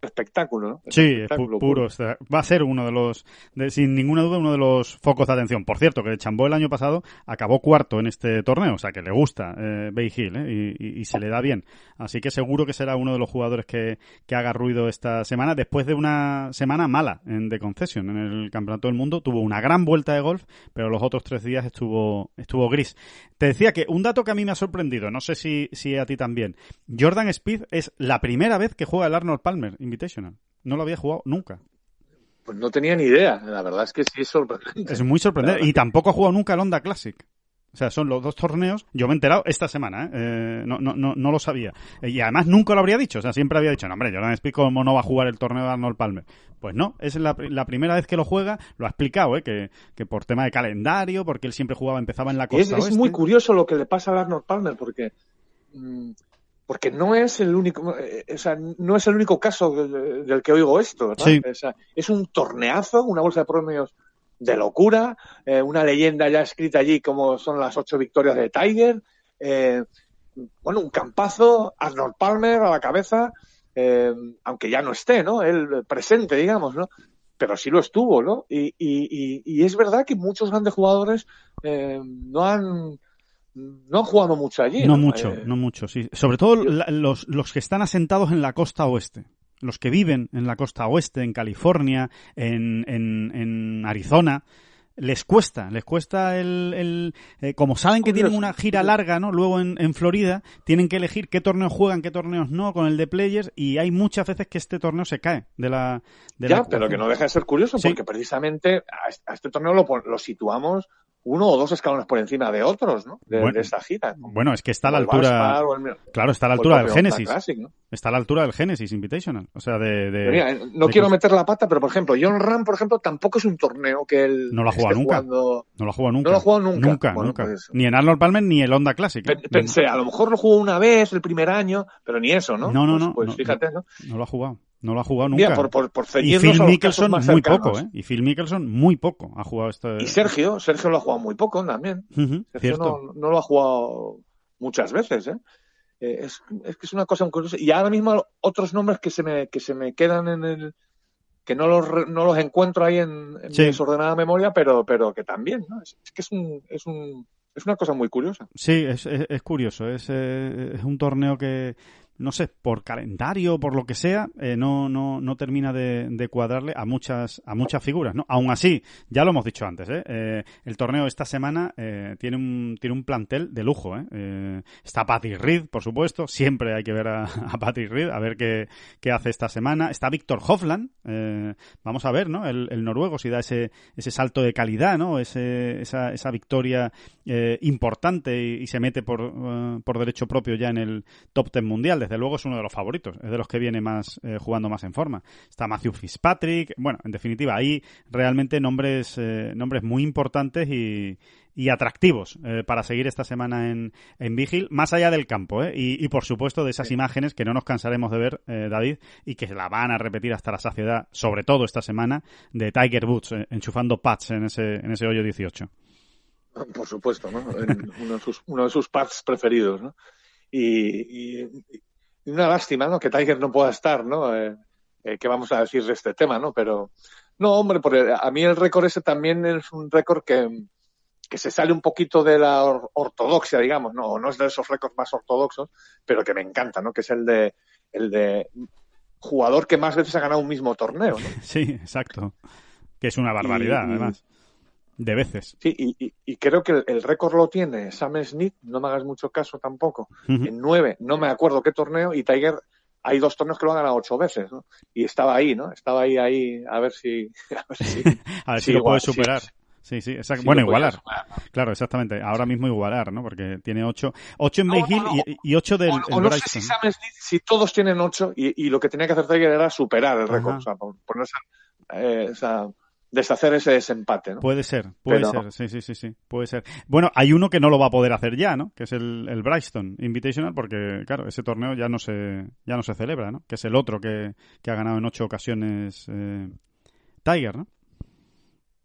Espectáculo, ¿no? Es Sí, pu- espectáculo puro. Va a ser uno de los, de- sin ninguna duda, uno de los focos de atención. Por cierto, que Chambó el año pasado acabó cuarto en este torneo, o sea que le gusta eh, Bay Hill ¿eh? y, y- y se le da bien. Así que seguro que será uno de los jugadores que, que haga ruido esta semana, después de una semana mala en de concesión en el Campeonato del Mundo. Tuvo una gran vuelta de golf, pero los otros tres días estuvo, estuvo gris. Te decía que un dato que a mí me ha sorprendido, no sé si, si a ti también. Jordan Speed es la primera vez que juega el Arnold Palmer Invitational. No lo había jugado nunca. Pues no tenía ni idea. La verdad es que sí es sorprendente. Es muy sorprendente. Y tampoco ha jugado nunca el Honda Classic. O sea, son los dos torneos. Yo me he enterado esta semana, ¿eh? eh no, no, no, no, lo sabía. Y además nunca lo habría dicho. O sea, siempre había dicho, no, hombre, Jordan Speed cómo no va a jugar el torneo de Arnold Palmer. Pues no, es la, la primera vez que lo juega. Lo ha explicado, ¿eh? Que, que, por tema de calendario, porque él siempre jugaba, empezaba en la costa Es, es muy curioso lo que le pasa a Arnold Palmer, porque... Mm, porque no es el único, eh, o sea, no es el único caso del, que oigo esto. Sí. O sea, es un torneazo, una bolsa de premios de locura, eh, una leyenda ya escrita allí como son las ocho victorias de Tiger, eh, bueno, un campazo, Arnold Palmer a la cabeza, eh, aunque ya no esté, ¿no? Él presente, digamos, ¿no? Pero sí lo estuvo, ¿no? Y, y, y es verdad que muchos grandes jugadores no han no han jugado mucho allí. No, mucho, no mucho, sí. Sobre todo los, los que están asentados en la costa oeste los que viven en la costa oeste, en California, en, en, Arizona, les cuesta, les cuesta el, el eh, como saben que tienen una gira larga, ¿no? Luego en, en, Florida tienen que elegir qué torneos juegan, qué torneos no con el de players y hay muchas veces que este torneo se cae de la. De ya, pero que no deja de ser curioso porque precisamente a, este torneo lo, lo situamos uno o dos escalones por encima de otros, ¿no? De, esta gira. Bueno, es que está a la altura. claro, está a la altura del Genesis. Está a la altura del Genesis Invitational. O sea, de. de no quiero meter la pata, pero por ejemplo, John Ram, por ejemplo, tampoco es un torneo que él. No lo ha jugado nunca. No lo ha jugado nunca. No lo ha jugado nunca. Nunca, nunca. Pues ni en Arnold Palmer ni el Honda Classic. ¿eh? Pensé, a lo mejor lo jugó una vez el primer año, pero ni eso, ¿no? No, no, pues, no. Pues, fíjate, ¿no? No lo ha jugado. No lo ha jugado nunca. por, por, por y Phil Mickelson muy poco, ¿eh? Y Phil Mickelson muy poco ha jugado esto. Y Sergio, Sergio lo ha jugado muy poco también. Sergio no, no, lo ha jugado muchas veces, ¿eh? eh es, es, que es una cosa muy curiosa. Y ahora mismo otros nombres que se me, que se me quedan en el, que no los, no los encuentro ahí en, en mi desordenada memoria, pero, pero que también, ¿no? Es, es que es un, es un, es una cosa muy curiosa. Sí, es, es, es curioso. Es, eh, es un torneo que no sé, por calendario, por lo que sea, eh, no, no, no termina de, de, cuadrarle a muchas, a muchas figuras, ¿no? Aún así, ya lo hemos dicho antes, ¿eh? eh el torneo esta semana eh, tiene, un, tiene un plantel de lujo, ¿eh? eh está Patty Reed, por supuesto, siempre hay que ver a, a Patty Reed, a ver qué, qué hace esta semana. Está Víctor Hofland, vamos a ver, ¿no? El, el, noruego, si da ese, ese salto de calidad, ¿no? Ese, esa, esa victoria importante y, se mete por, por derecho propio ya en el top ten mundial desde luego es uno de los favoritos, es de los que viene más eh, jugando más en forma. Está Matthew Fitzpatrick, bueno, en definitiva, hay realmente nombres, eh, nombres muy importantes y, y atractivos eh, para seguir esta semana en, en Vigil, más allá del campo, ¿eh? y, y, por supuesto de esas imágenes que no nos cansaremos de ver, eh, David, y que la van a repetir hasta la saciedad, sobre todo esta semana, de Tiger Woods eh, enchufando pads en ese, en ese hoyo 18. Por supuesto, ¿no? uno, de sus, uno de sus pads preferidos, ¿no? y, y, una lástima, ¿no? Que Tiger no pueda estar, ¿no? Eh, eh, ¿Qué vamos a decir de este tema, no? Pero, no, hombre, porque a mí el récord ese también es un récord que, que se sale un poquito de la ortodoxia, digamos, no, no es de esos récords más ortodoxos, pero que me encanta, ¿no? Que es el de, el de jugador que más veces ha ganado un mismo torneo, ¿no? Sí, exacto. Que es una barbaridad, además. De veces. Sí, y, y, creo que el, récord lo tiene Sam Smith, no me hagas mucho caso tampoco. En nueve, no me acuerdo qué torneo, y Tiger, hay dos torneos que lo han ganado ocho veces, ¿no? Y estaba ahí, ¿no? Estaba ahí, ahí, a ver si. A ver si, a ver si, lo puede superar. Sí, sí, exacto. bueno, igualar. Claro, exactamente. Ahora mismo igualar, ¿no? Porque tiene ocho, ocho en Bay Hill y, ocho del o, no sé si, Sam Smith, si todos tienen ocho y, y, lo que tenía que hacer Tiger era superar el récord, o sea, ponerse eh, o sea, deshacer ese desempate, ¿no? Puede ser, puede ser, sí, sí, sí, sí, puede ser. Bueno, hay uno que no lo va a poder hacer ya, ¿no? Que es el, el Bryston Invitational, porque, claro, ese torneo ya no se, ya no se celebra, ¿no? Que es el otro que, que ha ganado en ocho ocasiones eh, Tiger, ¿no?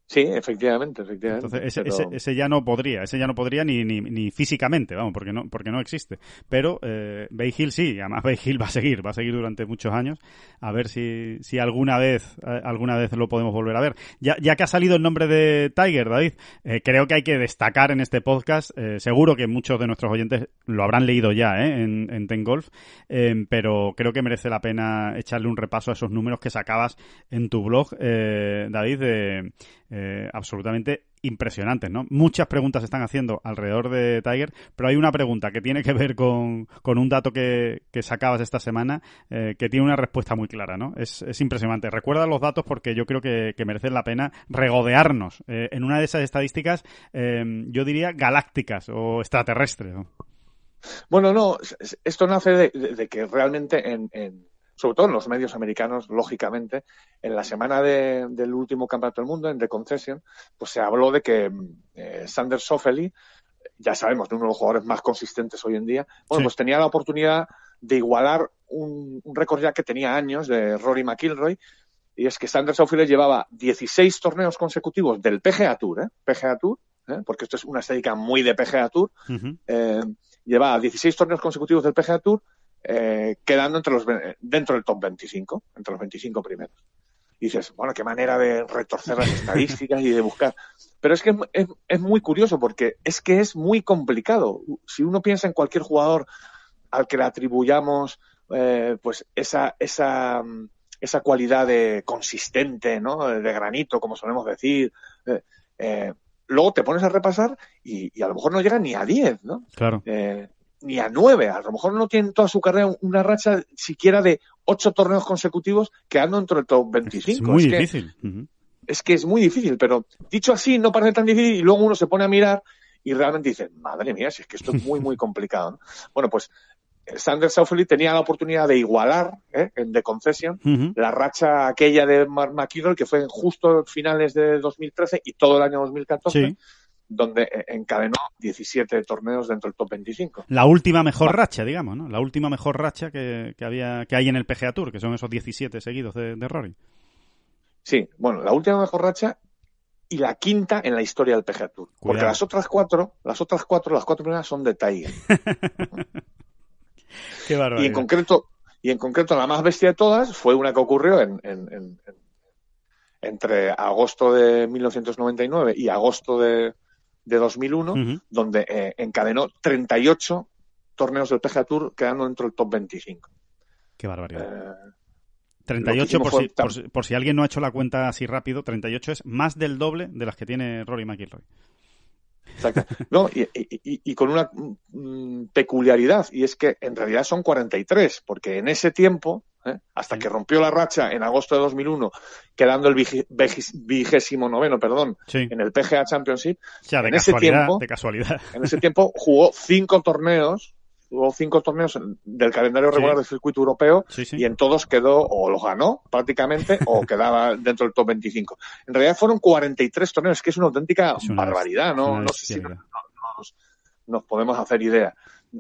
Sí, efectivamente, efectivamente. Entonces, ese, ese, ya no podría, ese ya no podría ni, ni, ni físicamente, vamos, porque no, porque no existe. Pero eh, Bay Hill sí, además Bay Hill va a seguir, va a seguir durante muchos años, a ver si, si alguna vez, eh, alguna vez lo podemos volver a ver. Ya, ya que ha salido el nombre de Tiger, David, eh, creo que hay que destacar en este podcast, eh, seguro que muchos de nuestros oyentes lo habrán leído ya ¿eh? en, en Ten Golf, eh, pero creo que merece la pena echarle un repaso a esos números que sacabas en tu blog, eh, David, de eh, absolutamente impresionantes, ¿no? Muchas preguntas se están haciendo alrededor de Tiger, pero hay una pregunta que tiene que ver con, con un dato que, que sacabas esta semana eh, que tiene una respuesta muy clara, ¿no? Es, es impresionante. Recuerda los datos porque yo creo que, que merecen la pena regodearnos eh, en una de esas estadísticas, eh, yo diría galácticas o extraterrestres. ¿no? Bueno, no, esto nace de que realmente en, en, sobre todo en los medios americanos, lógicamente, en la semana de, del último campeonato del mundo, en The Concession, pues se habló de que eh, Sander ya sabemos, de uno de los jugadores más consistentes hoy en día, bueno, sí. pues tenía la oportunidad de igualar un, un récord ya que tenía años de Rory McIlroy, y es que Sander Soffeli llevaba 16 torneos consecutivos del PGA Tour, ¿eh? PGA Tour, ¿eh? porque esto es una estadística muy de PGA Tour, uh -huh. eh, llevaba 16 torneos consecutivos del PGA Tour, eh, quedando entre los, dentro del top 25, entre los 25 primeros. Y dices, bueno, qué manera de retorcer las estadísticas y de buscar. Pero es que es, es, muy curioso porque es que es muy complicado. Si uno piensa en cualquier jugador al que le atribuyamos eh, pues esa, esa, esa cualidad de consistente, ¿no? De granito, como solemos decir, eh, eh, luego te pones a repasar y, y, a lo mejor no llega ni a 10, ¿no? Claro. Ni a nueve. A lo mejor no tiene toda su carrera una racha siquiera de ocho torneos consecutivos quedando entre el top 25. Es muy es difícil. Que, uh -huh. Es que es muy difícil, pero dicho así no parece tan difícil y luego uno se pone a mirar y realmente dice, madre mía, si es que esto es muy, muy complicado. ¿no? Bueno, pues Sander Saufeli tenía la oportunidad de igualar ¿eh? en The Concession uh -huh. la racha aquella de Mark que fue en justo finales de 2013 y todo el año 2014. Sí donde encadenó 17 torneos dentro del top 25. La última mejor racha, digamos, ¿no? La última mejor racha que, que había que hay en el PGA Tour, que son esos 17 seguidos de, de Rory. Sí, bueno, la última mejor racha y la quinta en la historia del PGA Tour. Cuidado. Porque las otras cuatro, las otras cuatro, las cuatro primeras son de Tiger. Qué barbaridad. Y en concreto, y en concreto la más bestia de todas fue una que ocurrió en, en, en, entre agosto de 1999 y agosto de, de 2001, uh -huh. donde eh, encadenó 38 torneos del PGA Tour quedando dentro del top 25. Qué barbaridad. Eh, 38, por si, por, por si, alguien no ha hecho la cuenta así rápido, 38 es más del doble de las que tiene Rory McIlroy. Exacto. No, y, y, y, con una mm, peculiaridad, y es que en realidad son 43, porque en ese tiempo, ¿eh? hasta que rompió la racha en agosto de 2001, quedando el vigésimo noveno, perdón, sí. en el PGA Championship, ya, en ese tiempo, de casualidad. en ese tiempo jugó cinco torneos Hubo cinco torneos del calendario regular sí. del circuito europeo sí, sí. y en todos quedó o los ganó prácticamente o quedaba dentro del top 25. En realidad fueron 43 torneos, que es una auténtica es una barbaridad, ¿no? No sé si no, no, nos, nos, podemos hacer idea.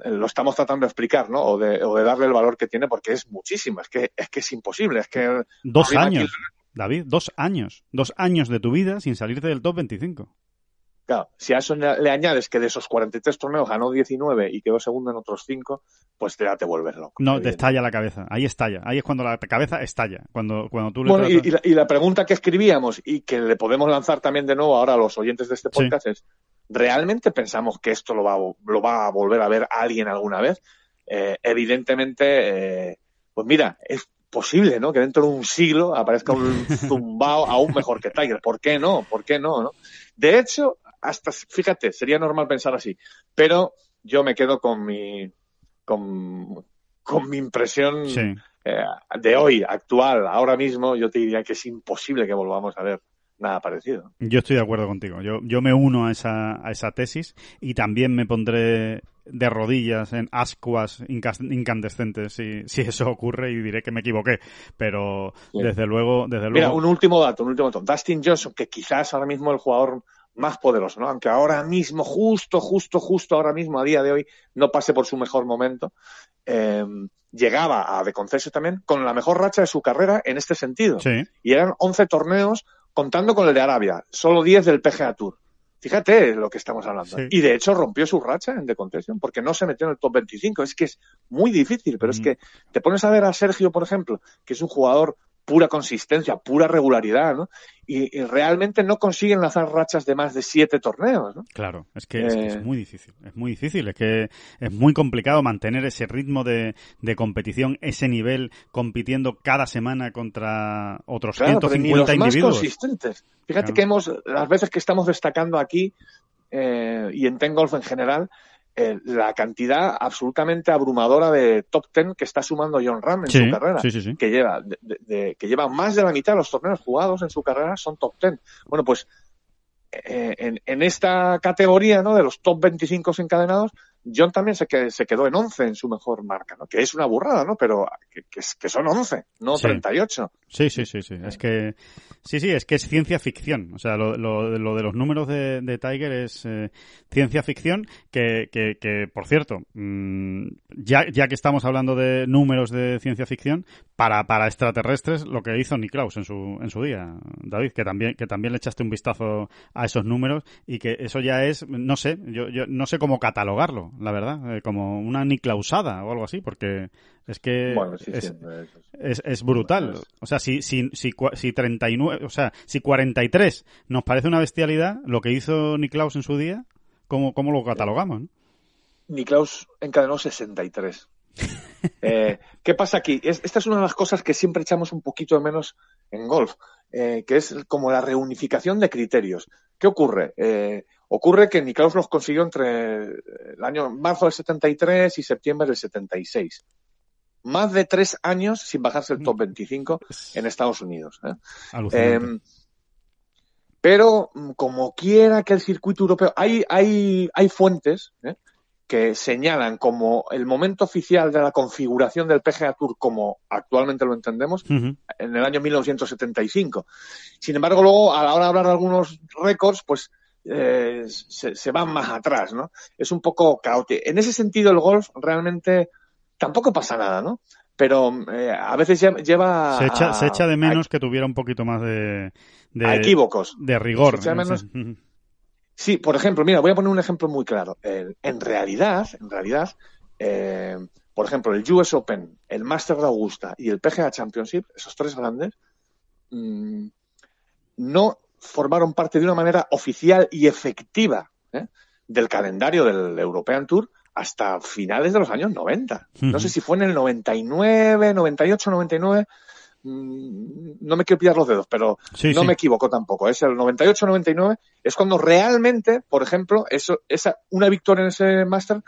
Eh, lo estamos tratando de explicar, ¿no? O de, o de, darle el valor que tiene porque es muchísimo, es que es, que es imposible. Es que dos años, aquí... David, dos años. Dos años de tu vida sin salirte del top 25. Claro, si a eso le añades que de esos 43 torneos ganó 19 y quedó segundo en otros 5, pues te, te vuelves loco. No, te estalla la cabeza. Ahí estalla. Ahí es cuando la cabeza estalla. Cuando, cuando tú le bueno, tratas... y, y, la, y, la, pregunta que escribíamos y que le podemos lanzar también de nuevo ahora a los oyentes de este podcast sí. es, ¿realmente pensamos que esto lo va, lo va a volver a ver alguien alguna vez? Eh, evidentemente, eh, pues mira, es posible, ¿no? Que dentro de un siglo aparezca un zumbao aún mejor que Tiger. ¿Por qué no? ¿Por qué no? no? De hecho, hasta, fíjate, sería normal pensar así, pero yo me quedo con mi, con, con mi impresión sí. eh, de hoy, actual, ahora mismo, yo te diría que es imposible que volvamos a ver nada parecido. Yo estoy de acuerdo contigo. Yo, yo me uno a esa, a esa tesis y también me pondré de rodillas en ascuas incandescentes si, si eso ocurre y diré que me equivoqué. Pero sí. desde luego, desde luego. Mira, un último dato, un último dato. Dustin Johnson, que quizás ahora mismo el jugador más poderoso, ¿no? Aunque ahora mismo, justo, justo, justo ahora mismo, a día de hoy, no pase por su mejor momento, eh, llegaba a De Conceso también con la mejor racha de su carrera en este sentido. Sí. Y eran 11 torneos contando con el de Arabia, solo 10 del PGA Tour. Fíjate lo que estamos hablando. Sí. Y de hecho rompió su racha en The Concession porque no se metió en el top 25. Es que es muy difícil, pero mm. es que te pones a ver a Sergio, por ejemplo, que es un jugador pura consistencia, pura regularidad, ¿no? Y, realmente no consiguen lanzar rachas de más de siete torneos, ¿no? Claro, es que, es, eh. muy difícil, es muy difícil, es que es muy complicado mantener ese ritmo de, de competición, ese nivel, compitiendo cada semana contra otros claro, 150 los individuos. Más consistentes. Fíjate que hemos, las veces que estamos destacando aquí, eh, y en Ten Golf en general, eh, la cantidad absolutamente abrumadora de top ten que está sumando John Ram en su carrera, que lleva que lleva más de la mitad de los torneos jugados en su carrera son top ten. Bueno, pues eh, en, en, esta categoría, ¿no? De los top 25 encadenados, John también se, que, se quedó en 11 en su mejor marca, ¿no? Que es una burrada, ¿no? Pero que, que, son 11, no 38. Sí, sí, sí, sí. Es que, sí, sí, es que es ciencia ficción. O sea, lo, lo, lo de los números de, de Tiger es eh, ciencia ficción que, que, que por cierto, mmm, ya, ya que estamos hablando de números de ciencia ficción, para, para extraterrestres, lo que hizo Niklaus en su, en su día, David, que también, que también le echaste un vistazo a esos números y que eso ya es, no sé, yo, yo no sé cómo catalogarlo la verdad, eh, como una niclausada o algo así, porque es que es, es, brutal. O sea, si, si, si, si 39, o sea, si 43 nos parece una bestialidad, lo que hizo Niklaus en su día, ¿cómo, cómo lo catalogamos? ¿no? Niklaus encadenó 63. Eh, ¿Qué pasa aquí? esta es una de las cosas que siempre echamos un poquito de menos en golf, eh, que es como la reunificación de criterios. ¿Qué ocurre? Eh, Ocurre que Niklaus los consiguió entre el año marzo del 73 y septiembre del 76. Más de tres años sin bajarse el top 25 en Estados Unidos. Em, pero mm, como quiera que el circuito europeo, hay, hay, hay fuentes ¿eh? Que señalan como el momento oficial de la configuración del PGA Tour como actualmente lo entendemos en el año 1975. Sin embargo, luego a la hora de hablar de algunos récords, pues eh, se, van más atrás, ¿no? Es un poco caótico. En ese sentido, el golf realmente tampoco pasa nada, ¿no? Pero eh, a veces lleva... Se echa, se echa de menos que tuviera un poquito más de... de equívocos. De rigor. Sí, por ejemplo, mira, voy a poner un ejemplo muy claro. en realidad, en realidad, eh, por ejemplo, el US Open, el Master de Augusta y el PGA Championship, esos tres grandes, mm, no formaron parte de una manera oficial y efectiva ¿eh? del calendario del European Tour hasta finales de los años 90. No sé si fue en el 99, 98, 99. No me quiero pillar los dedos, pero no me equivoco tampoco. Es el 98, 99. Es cuando realmente, por ejemplo, eso, esa, una victoria en ese Master,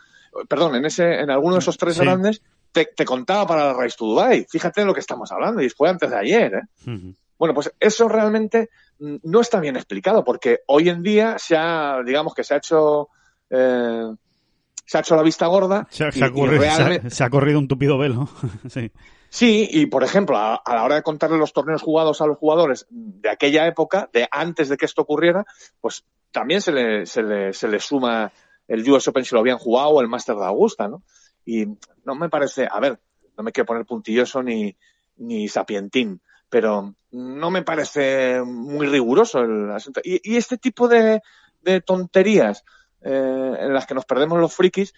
perdón, en ese, en alguno de esos tres grandes, te, contaba para la Race to Dubai. Fíjate de lo que estamos hablando, y fue antes de ayer. ¿eh? Bueno, pues eso realmente no está bien explicado, porque hoy en día se ha, digamos que se ha hecho, eh, se ha hecho la vista gorda. Se, ha, corrido, un tupido velo. sí. Sí, y por ejemplo, a, la hora de contarle los torneos jugados a los jugadores de aquella época, de antes de que esto ocurriera, pues también se le, se le, se le suma el US Open si lo habían jugado o el Master de Augusta, ¿no? Y no me parece, a ver, no me quiero poner puntilloso ni, ni sapientín, pero no me parece muy riguroso el asunto. Y, este tipo de, de tonterías eh, en las que nos perdemos los frikis,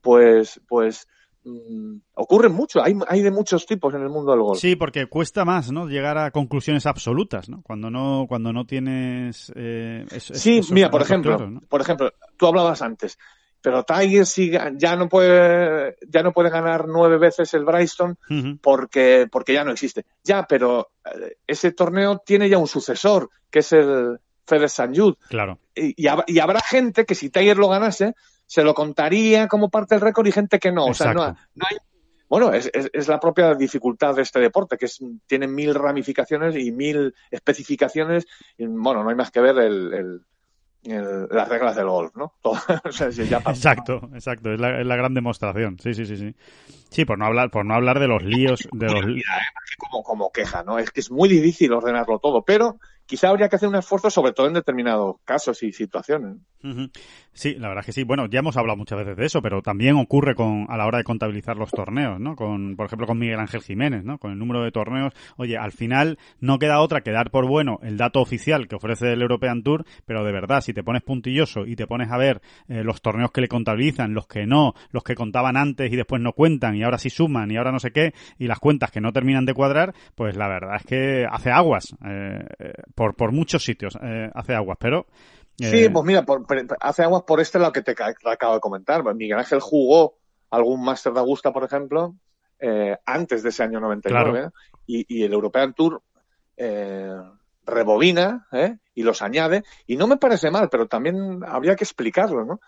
pues, pues mm, ocurren mucho. Hay, hay de muchos tipos en el mundo del golf. Sí, porque cuesta más, ¿no? Llegar a conclusiones absolutas, ¿no? Cuando no, cuando no tienes. Eh, sí, mira, por ejemplo, por ejemplo, tú hablabas antes pero Tiger ya no puede ya no puede ganar nueve veces el Bryston porque porque ya no existe ya pero eh, ese torneo tiene ya un sucesor que es el FedEx St. Jude claro y, y, habrá gente que si Tiger lo ganase se lo contaría como parte del récord y gente que no o sea no, hay bueno, es, es, la propia dificultad de este deporte, que es, tiene mil ramificaciones y mil especificaciones. Y, bueno, no hay más que ver el las reglas del golf, ¿no? exacto, exacto, es la, gran demostración. Sí, sí, sí, sí. Sí, por no hablar, por no hablar de los líos, de los como, como queja, ¿no? Es que es muy difícil ordenarlo todo, pero quizá habría que hacer un esfuerzo, sobre todo en determinados casos y situaciones. Sí, la verdad es que sí. Bueno, ya hemos hablado muchas veces de eso, pero también ocurre con a la hora de contabilizar los torneos, ¿no? Con, por ejemplo, con Miguel Ángel Jiménez, ¿no? Con el número de torneos. Oye, al final no queda otra que dar por bueno el dato oficial que ofrece el European Tour, pero de verdad, si te pones puntilloso y te pones a ver eh, los torneos que le contabilizan, los que no, los que contaban antes y después no cuentan y ahora sí suman y ahora no sé qué, y las cuentas que no terminan de cuadrar, pues la verdad es que hace aguas eh, eh, por, por muchos sitios, hace aguas, pero Sí, eh, pues mira, hace aguas por este lo que te, acabo de comentar. Miguel Ángel jugó algún Master de Augusta, por ejemplo, eh, antes de ese año 99, y, y, el European Tour eh, rebobina y los añade, y no me parece mal, pero también habría que explicarlo, ¿no?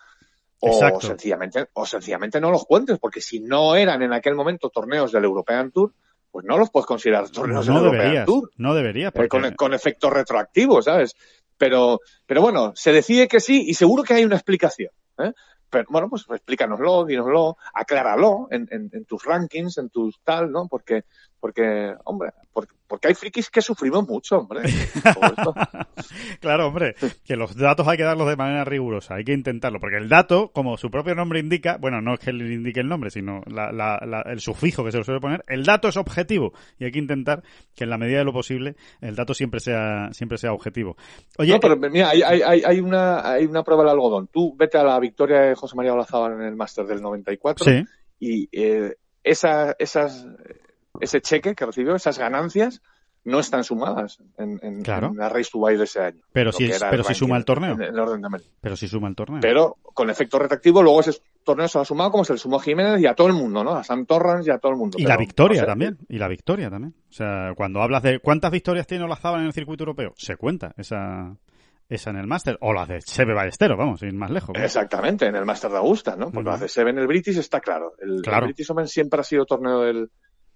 O sencillamente, o sencillamente no los cuentes, porque si no eran en aquel momento torneos del European Tour, pues no los puedes considerar torneos European Tour. No debería. Con, con efecto retroactivo, ¿sabes? Pero, pero bueno, se decide que sí y seguro que hay una explicación. ¿eh? Pero, bueno, pues explícanoslo, dínoslo, acláralo en, en, en, tus rankings, en tus tal, ¿no? Porque, porque hombre, porque, porque hay frikis que sufrimos mucho, hombre. claro, hombre, que los datos hay que darlos de manera rigurosa, hay que intentarlo, porque el dato, como su propio nombre indica, bueno, no es que le indique el nombre, sino la, la, el sufijo que se le suele poner, el dato es objetivo y hay que intentar que en la medida de lo posible el dato siempre sea siempre sea objetivo. Oye, no, pero mira, hay, hay, hay, una, hay una prueba del algodón. Tú vete a la victoria de José María Olazábal en el Máster del 94 y eh, esa, esas ese cheque que recibió, esas ganancias, no están sumadas en, en, la Race to Buy de ese año. Pero si, pero si suma el torneo. pero si suma el torneo. Pero con efecto retractivo, luego ese torneo se ha sumado como se le sumó a Jiménez y a todo el mundo, ¿no? A Sam Torrance y a todo el mundo. Y la victoria también. Y la victoria también. O sea, cuando hablas de cuántas victorias tiene Olazábal en el circuito europeo, se cuenta esa, esa en el Máster, o la de Sebe Ballesteros, vamos, ir más lejos. Exactamente, en el Máster de Augusta, ¿no? Porque la de Sebe en el British está claro. El, el British Open siempre ha sido torneo del,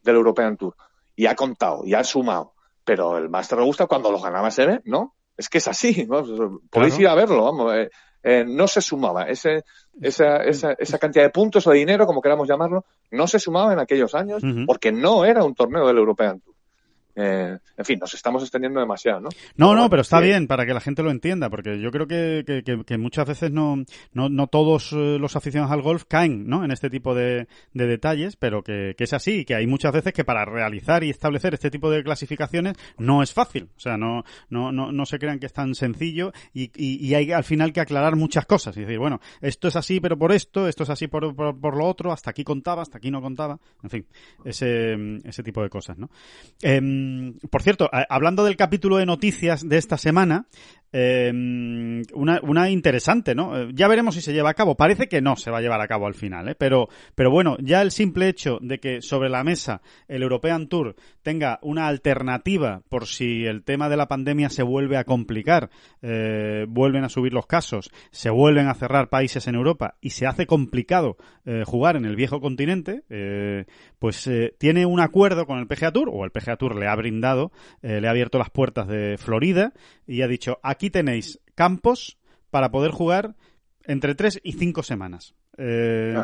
del European Tour. Y ha contado, y ha sumado. Pero el Master me gusta cuando lo ganaba Seve, ¿no? Es que es así, ¿no? Podéis ir a verlo, vamos. Eh, eh, no se sumaba. Ese, esa, esa, esa, cantidad de puntos o de dinero, como queramos llamarlo, no se sumaba en aquellos años porque no era un torneo del European Tour. Eh, en fin, nos estamos extendiendo demasiado, ¿no? No, no, pero está bien para que la gente lo entienda, porque yo creo que, que, muchas veces no, no, no, todos eh, los aficionados al golf caen, ¿no? En este tipo de, de detalles, pero que, que, es así, que hay muchas veces que para realizar y establecer este tipo de clasificaciones no es fácil, o sea, no, no, no, no se crean que es tan sencillo y, y, hay al final que aclarar muchas cosas y decir, bueno, esto es así, pero por esto, esto es así por, por, por lo otro, hasta aquí contaba, hasta aquí no contaba, en fin, ese, ese tipo de cosas, ¿no? Eh, por cierto, hablando del capítulo de noticias de esta semana, eh, una, una, interesante, ¿no? Eh, ya veremos si se lleva a cabo. Parece que no se va a llevar a cabo al final, ¿eh? Pero, pero bueno, ya el simple hecho de que sobre la mesa el European Tour tenga una alternativa por si el tema de la pandemia se vuelve a complicar, eh, vuelven a subir los casos, se vuelven a cerrar países en Europa y se hace complicado eh, jugar en el viejo continente, pues tiene un acuerdo con el PGA Tour, o el PGA Tour le ha brindado, le ha abierto las puertas de Florida y ha dicho, tenéis campos para poder jugar entre tres y cinco semanas. Eh...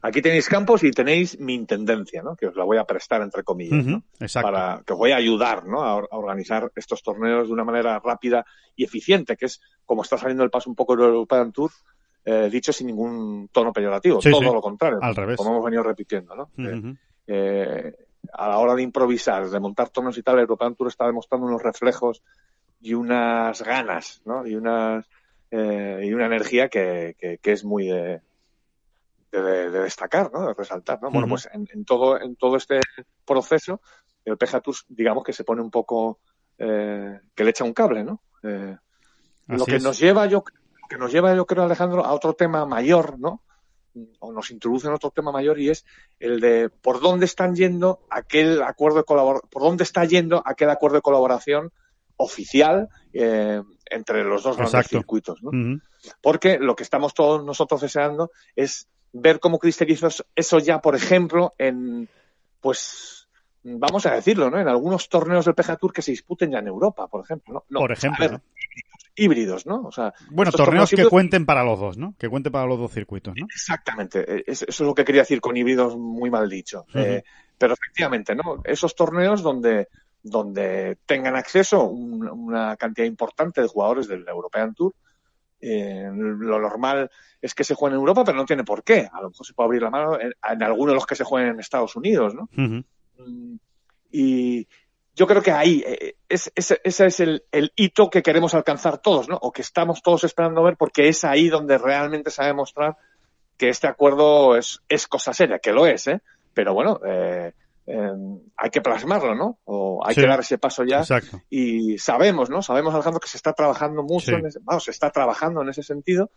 Aquí tenéis campos y tenéis mi intendencia, ¿no? Que os la voy a prestar entre comillas, ¿no? Para que os voy a ayudar, ¿no? A, organizar estos torneos de una manera rápida y eficiente, que es como está saliendo el paso un poco del European Tour, eh, dicho sin ningún tono peyorativo, todo lo contrario, Al revés. como hemos venido repitiendo, ¿no? Eh, a la hora de improvisar, de montar torneos y tal, el European Tour está demostrando unos reflejos y unas ganas, ¿no? Y unas eh, y una energía que, que, es muy de, de, destacar, ¿no? De resaltar, ¿no? Bueno, pues en, todo en todo este proceso el PGA Tour, digamos que se pone un poco eh, que le echa un cable, ¿no? Eh, lo que nos lleva yo que nos lleva yo creo Alejandro a otro tema mayor, ¿no? o nos introduce en otro tema mayor y es el de por dónde están yendo aquel acuerdo de colaboración, por dónde está yendo aquel acuerdo de colaboración oficial eh, entre los dos grandes circuitos. Porque lo que estamos todos nosotros deseando es ver cómo cristaliza eso ya, por ejemplo, en, pues, vamos a decirlo, ¿no? En algunos torneos del PGA Tour que se disputen ya en Europa, por ejemplo. ¿no? por ejemplo. híbridos, ¿no? O sea, bueno, torneos, que cuenten para los dos, ¿no? Que cuenten para los dos circuitos, ¿no? Exactamente. E, eso es lo que quería decir con híbridos muy mal dicho. Eh, pero efectivamente, ¿no? Esos torneos donde donde tengan acceso una cantidad importante de jugadores del European Tour. Eh, lo normal es que se juegue en Europa, pero no tiene por qué. A lo mejor se puede abrir la mano en, algunos de los que se jueguen en Estados Unidos, ¿no? Mm, y yo creo que ahí, eh, ese es el, hito que queremos alcanzar todos, ¿no? O que estamos todos esperando ver, porque es ahí donde realmente se va a demostrar que este acuerdo es, es cosa seria, que lo es, ¿eh? Pero bueno, eh, Em, hay que plasmarlo, ¿no? O hay que dar ese paso ya. Y sabemos, ¿no? Sabemos, Alejandro, que se está trabajando mucho, en ese, vamos, se está trabajando en ese sentido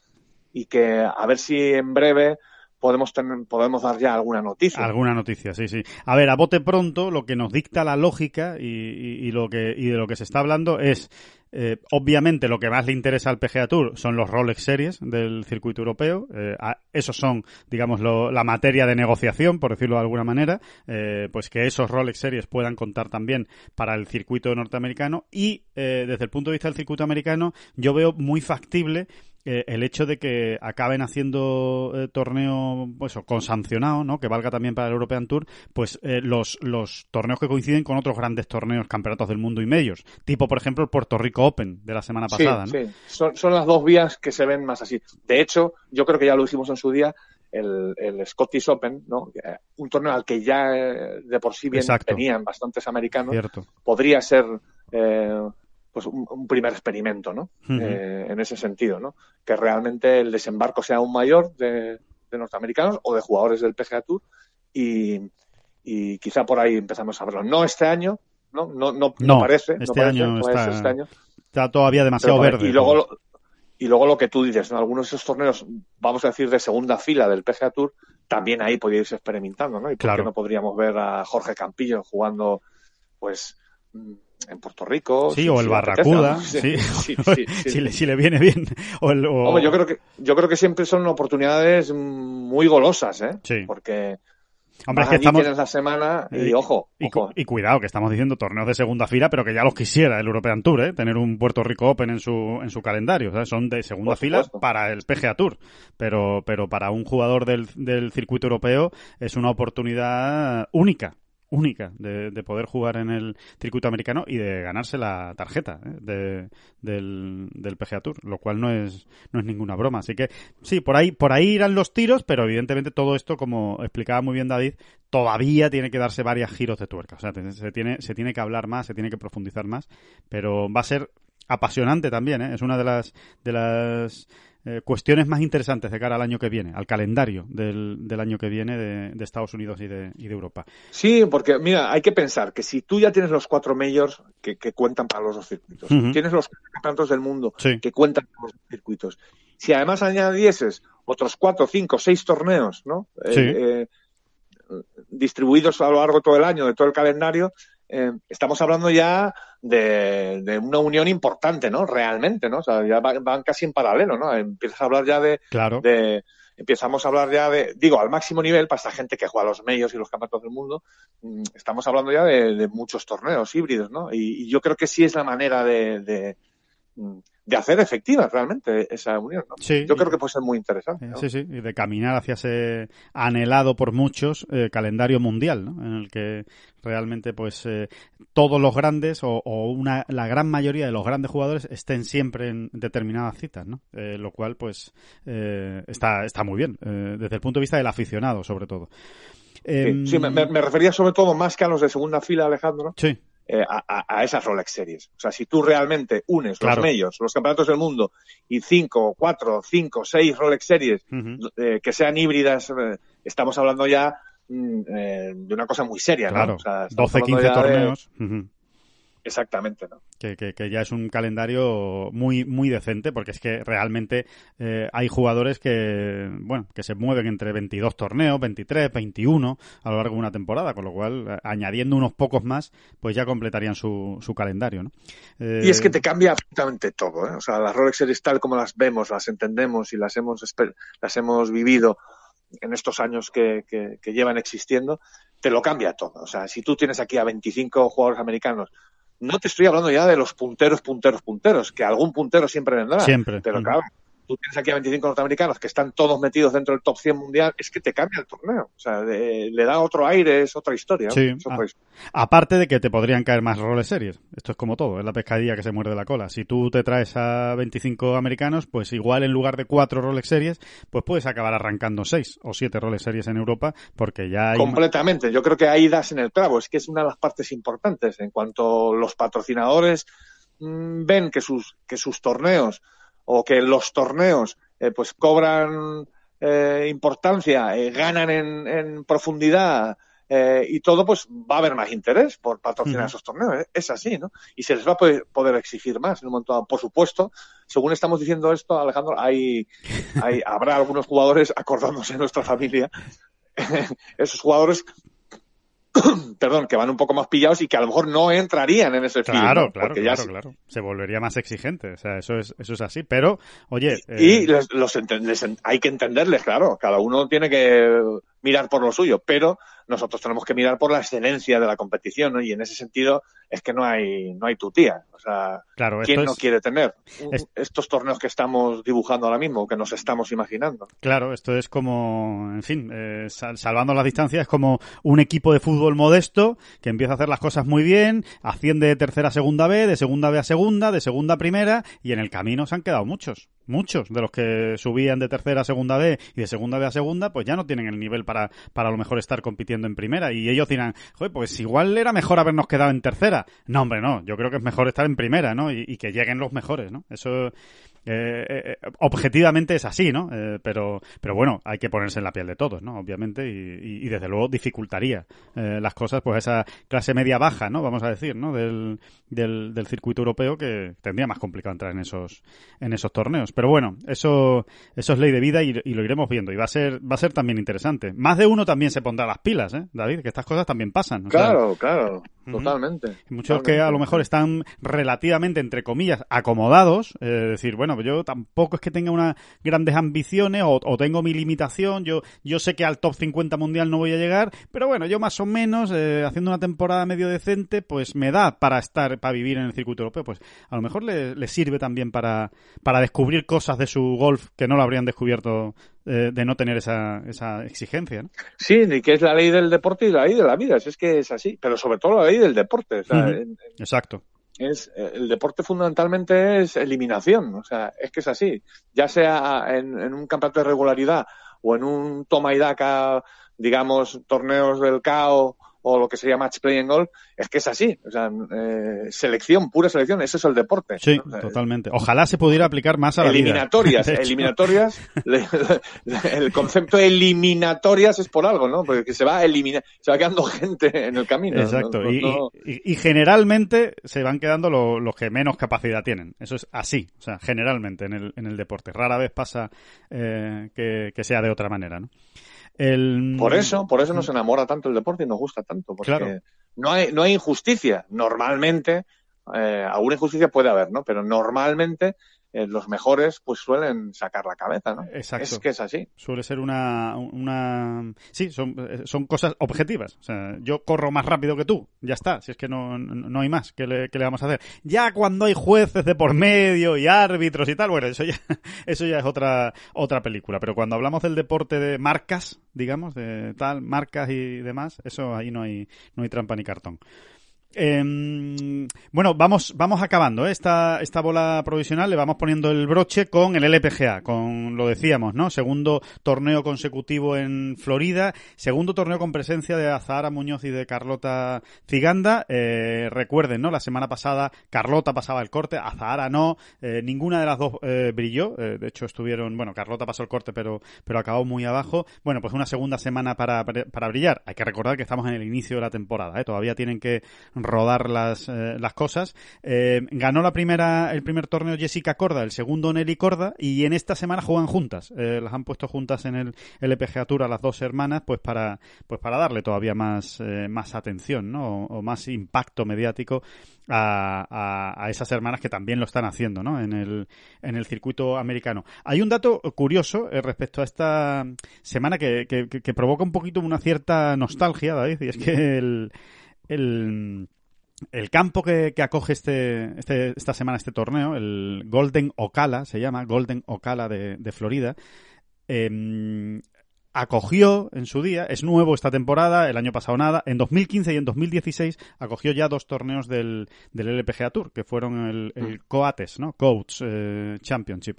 y que a ver si en breve podemos podemos dar ya alguna noticia. Alguna noticia, sí, sí. A ver, a bote pronto, lo que nos dicta la lógica y, lo que y de lo que se está hablando es eh, obviamente lo que más le interesa al PGA Tour son los Rolex Series del circuito europeo. Eh, esos son, digamos, la materia de negociación, por decirlo de alguna manera. Eh, pues que esos Rolex Series puedan contar también para el circuito norteamericano. Y desde el punto de vista del circuito americano, yo veo muy factible eh, el hecho de que acaben haciendo eh, torneo pues, con sancionado, ¿no? que valga también para el European Tour, pues eh, los, los torneos que coinciden con otros grandes torneos, campeonatos del mundo y medios, tipo por ejemplo el Puerto Rico Open de la semana pasada. Sí, Son, son las dos vías que se ven más así. De hecho, yo creo que ya lo hicimos en su día, el, el, Scottish Open, ¿no? un torneo al que ya de por sí bien tenían bastantes americanos, podría ser eh, pues un, primer experimento, ¿no? Eh, en ese sentido, ¿no? Que realmente el desembarco sea aún mayor de, norteamericanos o de jugadores del PGA Tour y, quizá por ahí empezamos a verlo. No este año, ¿no? No, no, parece. Este, año está, este año está todavía demasiado verde. Y luego, lo, y luego lo que tú dices, ¿no? Algunos de esos torneos, vamos a decir, de segunda fila del PGA Tour, también ahí podría irse experimentando, ¿no? Y por qué no podríamos ver a Jorge Campillo jugando, pues en Puerto Rico. Sí, o el Barracuda, sí. si, le, viene bien. O yo creo que yo creo que siempre son oportunidades muy golosas, ¿eh? Sí. Porque Hombre, es que estamos... tienes la semana y, ojo, y, cuidado, que estamos diciendo torneos de segunda fila, pero que ya los quisiera el European Tour, ¿eh? Tener un Puerto Rico Open en su, en su calendario. Son de segunda fila para el PGA Tour. Pero, pero para un jugador del, del circuito europeo es una oportunidad única única de, poder jugar en el circuito americano y de ganarse la tarjeta ¿eh? de, del, del PGA Tour, lo cual no es, no es ninguna broma. Así que sí, por ahí, por ahí irán los tiros, pero evidentemente todo esto, como explicaba muy bien David, todavía tiene que darse varios giros de tuerca. O sea, se tiene, se tiene que hablar más, se tiene que profundizar más, pero va a ser apasionante también, ¿eh? es una de las de las eh, cuestiones más interesantes de cara al año que viene, al calendario del, del año que viene de, Estados Unidos y de, y de, Europa. Sí, porque mira, hay que pensar que si tú ya tienes los cuatro majors que, cuentan para los dos circuitos, tienes los campeonatos del mundo que cuentan para los dos circuitos, si además añadieses otros cuatro, cinco, seis torneos, ¿no? Eh, eh, distribuidos a lo largo de todo el año, de todo el calendario, eh, estamos hablando ya de, una unión importante, ¿no? Realmente, ¿no? O sea, ya van, casi en paralelo, ¿no? Empiezas a hablar ya de, claro. de, empezamos a hablar ya de, digo, al máximo nivel para esta gente que juega los medios y los campeonatos del mundo, mm, estamos hablando ya de, muchos torneos híbridos, ¿no? Y, yo creo que sí es la manera de, mm, de hacer efectiva realmente esa unión. ¿no? Yo creo que puede ser muy interesante. Sí, sí, y de caminar hacia ese anhelado por muchos eh, calendario mundial, ¿no? en el que realmente pues eh, todos los grandes o, una, la gran mayoría de los grandes jugadores estén siempre en determinadas citas, ¿no? Eh, lo cual pues está, está muy bien, desde el punto de vista del aficionado sobre todo. Sí, me, me, refería sobre todo más que a los de segunda fila, Alejandro. Sí eh, a, esas Rolex Series. O sea, si tú realmente unes los medios, los campeonatos del mundo y cinco, cuatro, cinco, seis Rolex Series eh, que sean híbridas, eh, estamos hablando ya mm, de una cosa muy seria, claro. 12, 15 torneos. Exactamente, ¿no? Que, que, ya es un calendario muy muy decente porque es que realmente eh, hay jugadores que bueno que se mueven entre 22 torneos, 23, 21 a lo largo de una temporada, con lo cual eh, añadiendo unos pocos más pues ya completarían su, su calendario, ¿no? Y es que te cambia absolutamente todo, ¿eh? O sea, las Rolex Series tal como las vemos, las entendemos y las hemos las hemos vivido en estos años que, que, que llevan existiendo, te lo cambia todo. O sea, si tú tienes aquí a 25 jugadores americanos no te estoy hablando ya de los punteros, punteros, punteros, que algún puntero siempre vendrá. Siempre. Pero claro, tú tienes aquí a 25 norteamericanos que están todos metidos dentro del top 100 mundial, es que te cambia el torneo. O sea, le da otro aire, es otra historia. Sí. aparte de que te podrían caer más roles series. Esto es como todo, es la pescadilla que se muerde la cola. Si tú te traes a 25 americanos, pues igual en lugar de cuatro Rolex Series, pues puedes acabar arrancando seis o siete Rolex Series en Europa, porque ya hay... Completamente. Yo creo que ahí das en el clavo. Es que es una de las partes importantes en cuanto los patrocinadores mm, ven que sus, que sus torneos o que los torneos eh, pues cobran eh, importancia, eh, ganan en, en profundidad y todo, pues va a haber más interés por patrocinar esos torneos. Es así, ¿no? Y se les va a poder, poder exigir más en un Por supuesto, según estamos diciendo esto, Alejandro, hay, hay habrá algunos jugadores acordándose de nuestra familia. esos jugadores perdón, que van un poco más pillados y que a lo mejor no entrarían en ese film. Claro, claro, claro, claro. Se volvería más exigente. O sea, eso es, eso es así. Pero, oye. Y, eh, los, hay que entenderles, claro. Cada uno tiene que mirar por lo suyo, pero nosotros tenemos que mirar por la excelencia de la competición, ¿no? Y en ese sentido es que no hay, no hay tutía. O sea, claro, ¿quién no quiere tener estos torneos que estamos dibujando ahora mismo, que nos estamos imaginando? Claro, esto es como, en fin, eh, salvando las distancias, es como un equipo de fútbol modesto que empieza a hacer las cosas muy bien, asciende de tercera a segunda B, de segunda B a segunda, de segunda a primera, y en el camino se han quedado muchos muchos de los que subían de tercera a segunda B y de segunda B a segunda, pues ya no tienen el nivel para, para a lo mejor estar compitiendo en primera. Y ellos dirán, joder, pues igual era mejor habernos quedado en tercera. No, hombre, no. Yo creo que es mejor estar en primera, ¿no? Y, y que lleguen los mejores, ¿no? Eso, eh, eh, objetivamente es así, ¿no? Eh, pero, pero bueno, hay que ponerse en la piel de todos, ¿no? Obviamente, y, y, desde luego dificultaría eh, las cosas, pues esa clase media baja, ¿no? Vamos a decir, ¿no? Del, del, del, circuito europeo que tendría más complicado entrar en esos, en esos torneos. Pero bueno, eso, eso es ley de vida y, lo iremos viendo. Y va a ser, va a ser también interesante. Más de uno también se pondrá las pilas, ¿eh, David? Que estas cosas también pasan. Claro, claro, totalmente. Muchos que a lo mejor están relativamente, entre comillas, acomodados, eh, decir, bueno, yo tampoco es que tenga unas grandes ambiciones o, tengo mi limitación. Yo, yo sé que al top 50 mundial no voy a llegar, pero bueno, yo más o menos, eh, haciendo una temporada medio decente, pues me da para estar, para vivir en el circuito europeo. Pues a lo mejor le, sirve también para, para descubrir cosas de su golf que no lo habrían descubierto eh, de no tener esa, esa exigencia. ¿no? Sí, y que es la ley del deporte y la ley de la vida, es que es así, pero sobre todo la ley del deporte. Exacto es eh, el deporte fundamentalmente es eliminación, o sea, es que es así, ya sea en, en un campeonato de regularidad o en un toma y daca, digamos, torneos del CAO o lo que sería match play en golf, es que es así. O sea, eh, selección, pura selección, eso es el deporte. Sí, totalmente. Ojalá se pudiera aplicar más a la eliminatorias, Eliminatorias, el concepto de eliminatorias es por algo, ¿no? Porque se va a eliminar, se va quedando gente en el camino. Exacto. y, generalmente se van quedando los que menos capacidad tienen. Eso es así, o sea, generalmente en el, en el deporte. Rara vez pasa eh, que, que sea de otra manera, ¿no? Por eso, por eso nos enamora tanto el deporte y nos gusta tanto, porque no hay, no hay injusticia. Normalmente, eh, alguna injusticia puede haber, ¿no? Pero normalmente eh, los mejores pues suelen sacar la cabeza, ¿no? Exacto. Es que es así. Suele ser una, una... Sí, son, eh, son cosas objetivas. O sea, yo corro más rápido que tú, ya está, si es que no, no hay más que le, que le vamos a hacer. Ya cuando hay jueces de por medio y árbitros y tal, bueno, eso ya, eso ya es otra, otra película. Pero cuando hablamos del deporte de marcas, digamos, de tal, marcas y demás, eso ahí no hay, no hay trampa ni cartón. Eh, bueno, vamos, vamos acabando ¿eh? esta, esta bola provisional, le vamos poniendo el broche con el LPGA, con lo decíamos, ¿no? Segundo torneo consecutivo en Florida, segundo torneo con presencia de Azahara Muñoz y de Carlota Ciganda. Eh, recuerden, ¿no? La semana pasada Carlota pasaba el corte, Azahara no, eh, ninguna de las dos brilló, de hecho estuvieron, bueno, Carlota pasó el corte pero, pero acabó muy abajo. Bueno, pues una segunda semana para, para brillar. Hay que recordar que estamos en el inicio de la temporada, ¿eh? Todavía tienen que rodar las, eh, las cosas. Eh, ganó la primera, el primer torneo Jessica Corda, el segundo Nelly Corda, y en esta semana juegan juntas. Eh, las han puesto juntas en el LPGA a las dos hermanas, pues para, pues para darle todavía más, más atención, ¿no? O, más impacto mediático a, a, esas hermanas que también lo están haciendo, ¿no? En el, en el circuito americano. Hay un dato curioso respecto a esta semana que, que, que, provoca un poquito una cierta nostalgia, David, y es que el, el el campo que, acoge este, este, esta semana este torneo, el Golden Ocala, se llama Golden Ocala de, de Florida, eh, acogió en su día, es nuevo esta temporada, el año pasado nada, en 2015 y en 2016 acogió ya dos torneos del, del LPGA Tour, que fueron el, el mm. Coates, ¿no? Coach eh, Championship.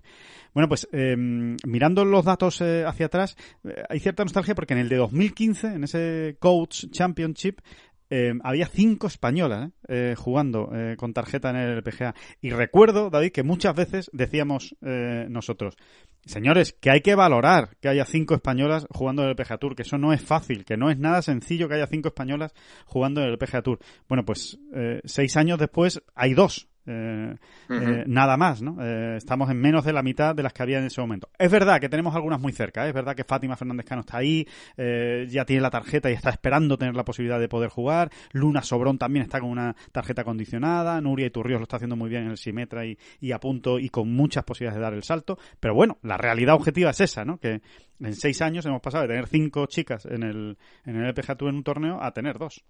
Bueno, pues em, mirando los datos eh, hacia atrás, eh, hay cierta nostalgia porque en el de 2015, en ese Coach Championship, eh, había cinco españolas eh, jugando eh, con tarjeta en el PGA. Y recuerdo, David, que muchas veces decíamos nosotros, señores, que hay que valorar que haya cinco españolas jugando en el PGA Tour, que eso no es fácil, que no es nada sencillo que haya cinco españolas jugando en el PGA Tour. Bueno, pues seis años después hay dos eh, eh, nada más, ¿no? Eh, estamos en menos de la mitad de las que había en ese momento. Es verdad que tenemos algunas muy cerca, es verdad que Fátima Fernández Cano está ahí, ya tiene la tarjeta y está esperando tener la posibilidad de poder jugar. Luna Sobrón también está con una tarjeta condicionada. Nuria Iturrios lo está haciendo muy bien en el Simetra y, y a punto y con muchas posibilidades de dar el salto. Pero bueno, la realidad objetiva es esa, ¿no? Que en seis años hemos pasado de tener cinco chicas en el, en el LPGA en un torneo a tener dos.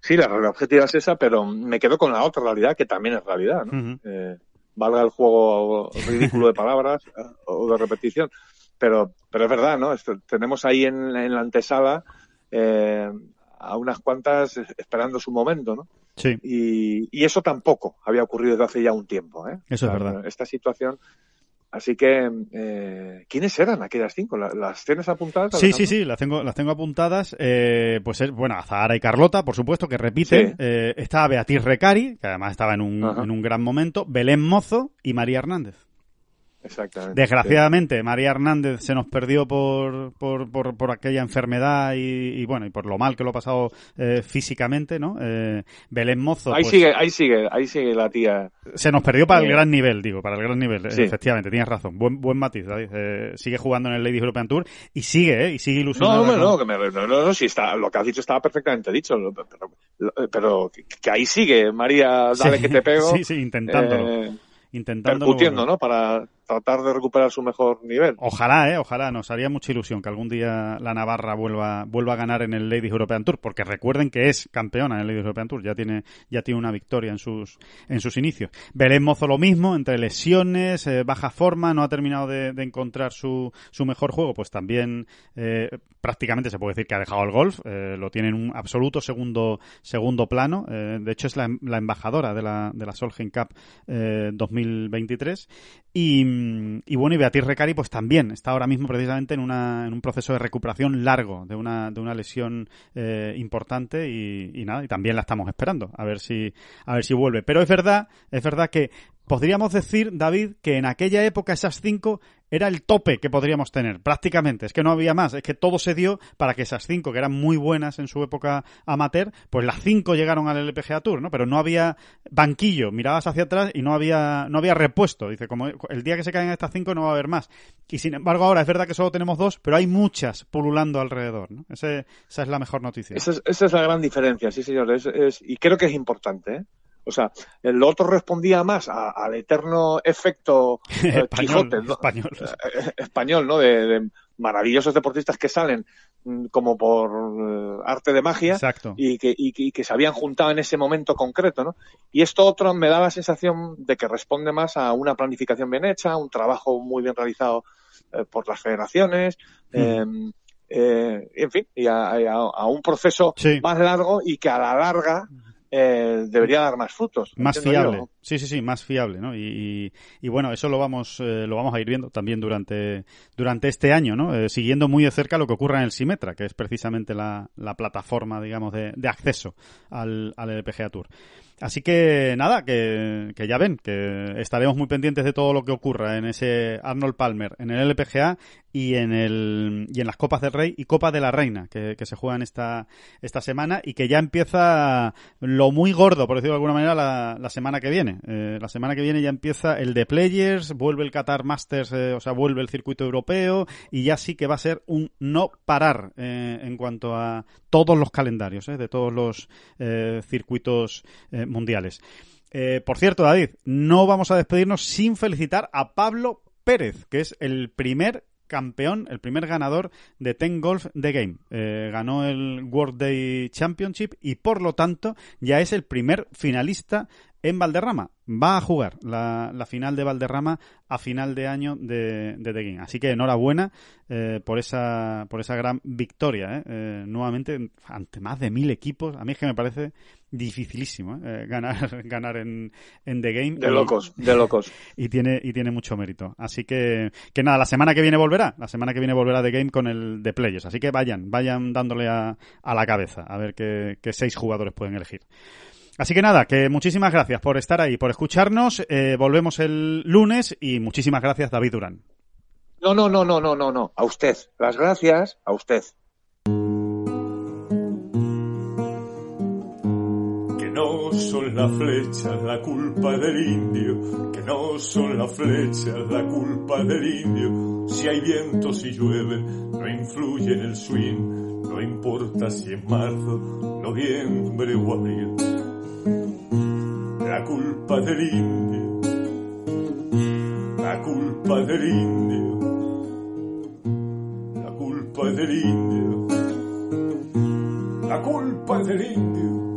Sí, la realidad objetiva es esa, pero me quedo con la otra realidad, que también es realidad, ¿no? Eh, valga el juego ridículo de palabras eh, o de repetición, pero, pero es verdad, ¿no? tenemos ahí en, la antesala eh, a unas cuantas esperando su momento, ¿no? Sí. Y, eso tampoco había ocurrido desde hace ya un tiempo, ¿eh? Eso es verdad. Esta situación Así que, eh, ¿quiénes eran aquellas cinco? ¿Las tienes apuntadas? Sí, sí, sí, las tengo, las tengo apuntadas. Eh, pues es, bueno, Zahara y Carlota, por supuesto, que repiten. Eh, estaba Beatriz Recari, que además estaba en un, en un gran momento. Belén Mozo y María Hernández. Exactamente. Desgraciadamente, María Hernández se nos perdió por, por, por, por aquella enfermedad y, bueno, y por lo mal que lo ha pasado eh, físicamente, ¿no? Eh, Belén Mozo. Ahí pues sigue, ahí sigue, ahí sigue la tía. Se nos perdió para el eh, gran nivel, digo, para el gran nivel. Efectivamente, tienes razón. Buen, buen matiz, sigue jugando en el Ladies European Tour y sigue, ¿eh? Y sigue ilusionado. No, no, no, no, no, sí está, lo que has dicho estaba perfectamente dicho, pero, pero, que, ahí sigue, María, dale que te pego. Sí, sí, intentándolo. intentando. Percutiendo, ¿no? Para, tratar de recuperar su mejor nivel. Ojalá, eh, ojalá, nos haría mucha ilusión que algún día la Navarra vuelva, vuelva a ganar en el Ladies European Tour, porque recuerden que es campeona en el Ladies European Tour, ya tiene, ya tiene una victoria en sus, en sus inicios. Belén Mozo lo mismo, entre lesiones, eh, baja forma, no ha terminado de, encontrar su, su mejor juego, pues también eh, prácticamente se puede decir que ha dejado el golf, eh, lo tiene en un absoluto segundo, segundo plano, de hecho es la, la, embajadora de la, de la Solheim Cup 2023 y bueno, y Beatriz Recari pues también está ahora mismo precisamente en, una, en un proceso de recuperación largo de una, de una lesión eh, importante y, y, nada, y también la estamos esperando a ver si a ver si vuelve. Pero es verdad, es verdad que podríamos decir, David, que en aquella época esas cinco era el tope que podríamos tener, prácticamente. Es que no había más, es que todo se dio para que esas cinco, que eran muy buenas en su época amateur, pues las cinco llegaron al LPGA Tour, ¿no? Pero no había banquillo, mirabas hacia atrás y no había, no había repuesto. Dice, como el día que se caen estas cinco no va a haber más. Y sin embargo ahora es verdad que solo tenemos dos, pero hay muchas pululando alrededor, ¿no? esa es la mejor noticia. Esa es, la gran diferencia, sí señor. Es, y creo que es importante, ¿eh? O sea, el otro respondía más al eterno efecto eh, español, español. Eh, español, ¿no? De, maravillosos deportistas que salen mm, como por eh, arte de magia Y, que, y, que, se habían juntado en ese momento concreto, ¿no? Y esto otro me da la sensación de que responde más a una planificación bien hecha, un trabajo muy bien realizado por las federaciones, mm. em, en fin, y a, un proceso más largo y que a la larga eh, debería dar más frutos. Más fiable. Sí, sí, sí, más fiable, ¿no? Y, y, bueno, eso lo vamos, eh, lo vamos a ir viendo también durante, durante este año, ¿no? Eh, siguiendo muy de cerca lo que ocurra en el Simetra, que es precisamente la, la plataforma, digamos, de, de acceso al, al LPGA Tour. Así que nada, que, que, ya ven, que estaremos muy pendientes de todo lo que ocurra en ese Arnold Palmer, en el LPGA y en el y en las Copas del Rey y Copa de la Reina que, se juegan esta, esta semana y que ya empieza lo muy gordo, por decirlo de alguna manera, la, la semana que viene. Eh, la semana que viene ya empieza el de Players, vuelve el Qatar Masters, eh, o sea, vuelve el circuito europeo y ya sí que va a ser un no parar eh, en cuanto a todos los calendarios de todos los circuitos mundiales. Eh, por cierto, David, no vamos a despedirnos sin felicitar a Pablo Pérez, que es el primer campeón, el primer ganador de Ten Golf The Game. Eh, ganó el World Day Championship y por lo tanto ya es el primer finalista en Valderrama. Va a jugar la, final de Valderrama a final de año de, de The Game. Así que enhorabuena eh, por esa por esa gran victoria. ¿eh? Eh, nuevamente, ante más de mil equipos, a mí es que me parece dificilísimo ganar ganar en, en The Game. De locos, de locos. Y tiene, y tiene mucho mérito. Así que, que nada, la semana que viene volverá. La semana que viene volverá The Game con el de Players. Así que vayan, vayan dándole a, a la cabeza a ver qué, qué seis jugadores pueden elegir. Así que nada, que muchísimas gracias por estar ahí, por escucharnos. Eh, volvemos el lunes y muchísimas gracias, David Durán. No, no, no, no, no, no, no. A usted. Las gracias a usted. Que no son las flechas la culpa del indio, que no son las flechas la culpa del indio. Si hay viento, si llueve, no influye en el swing, no importa si es marzo, noviembre o abril la culpa del indio, la culpa del indio, la culpa del indio, la culpa del indio.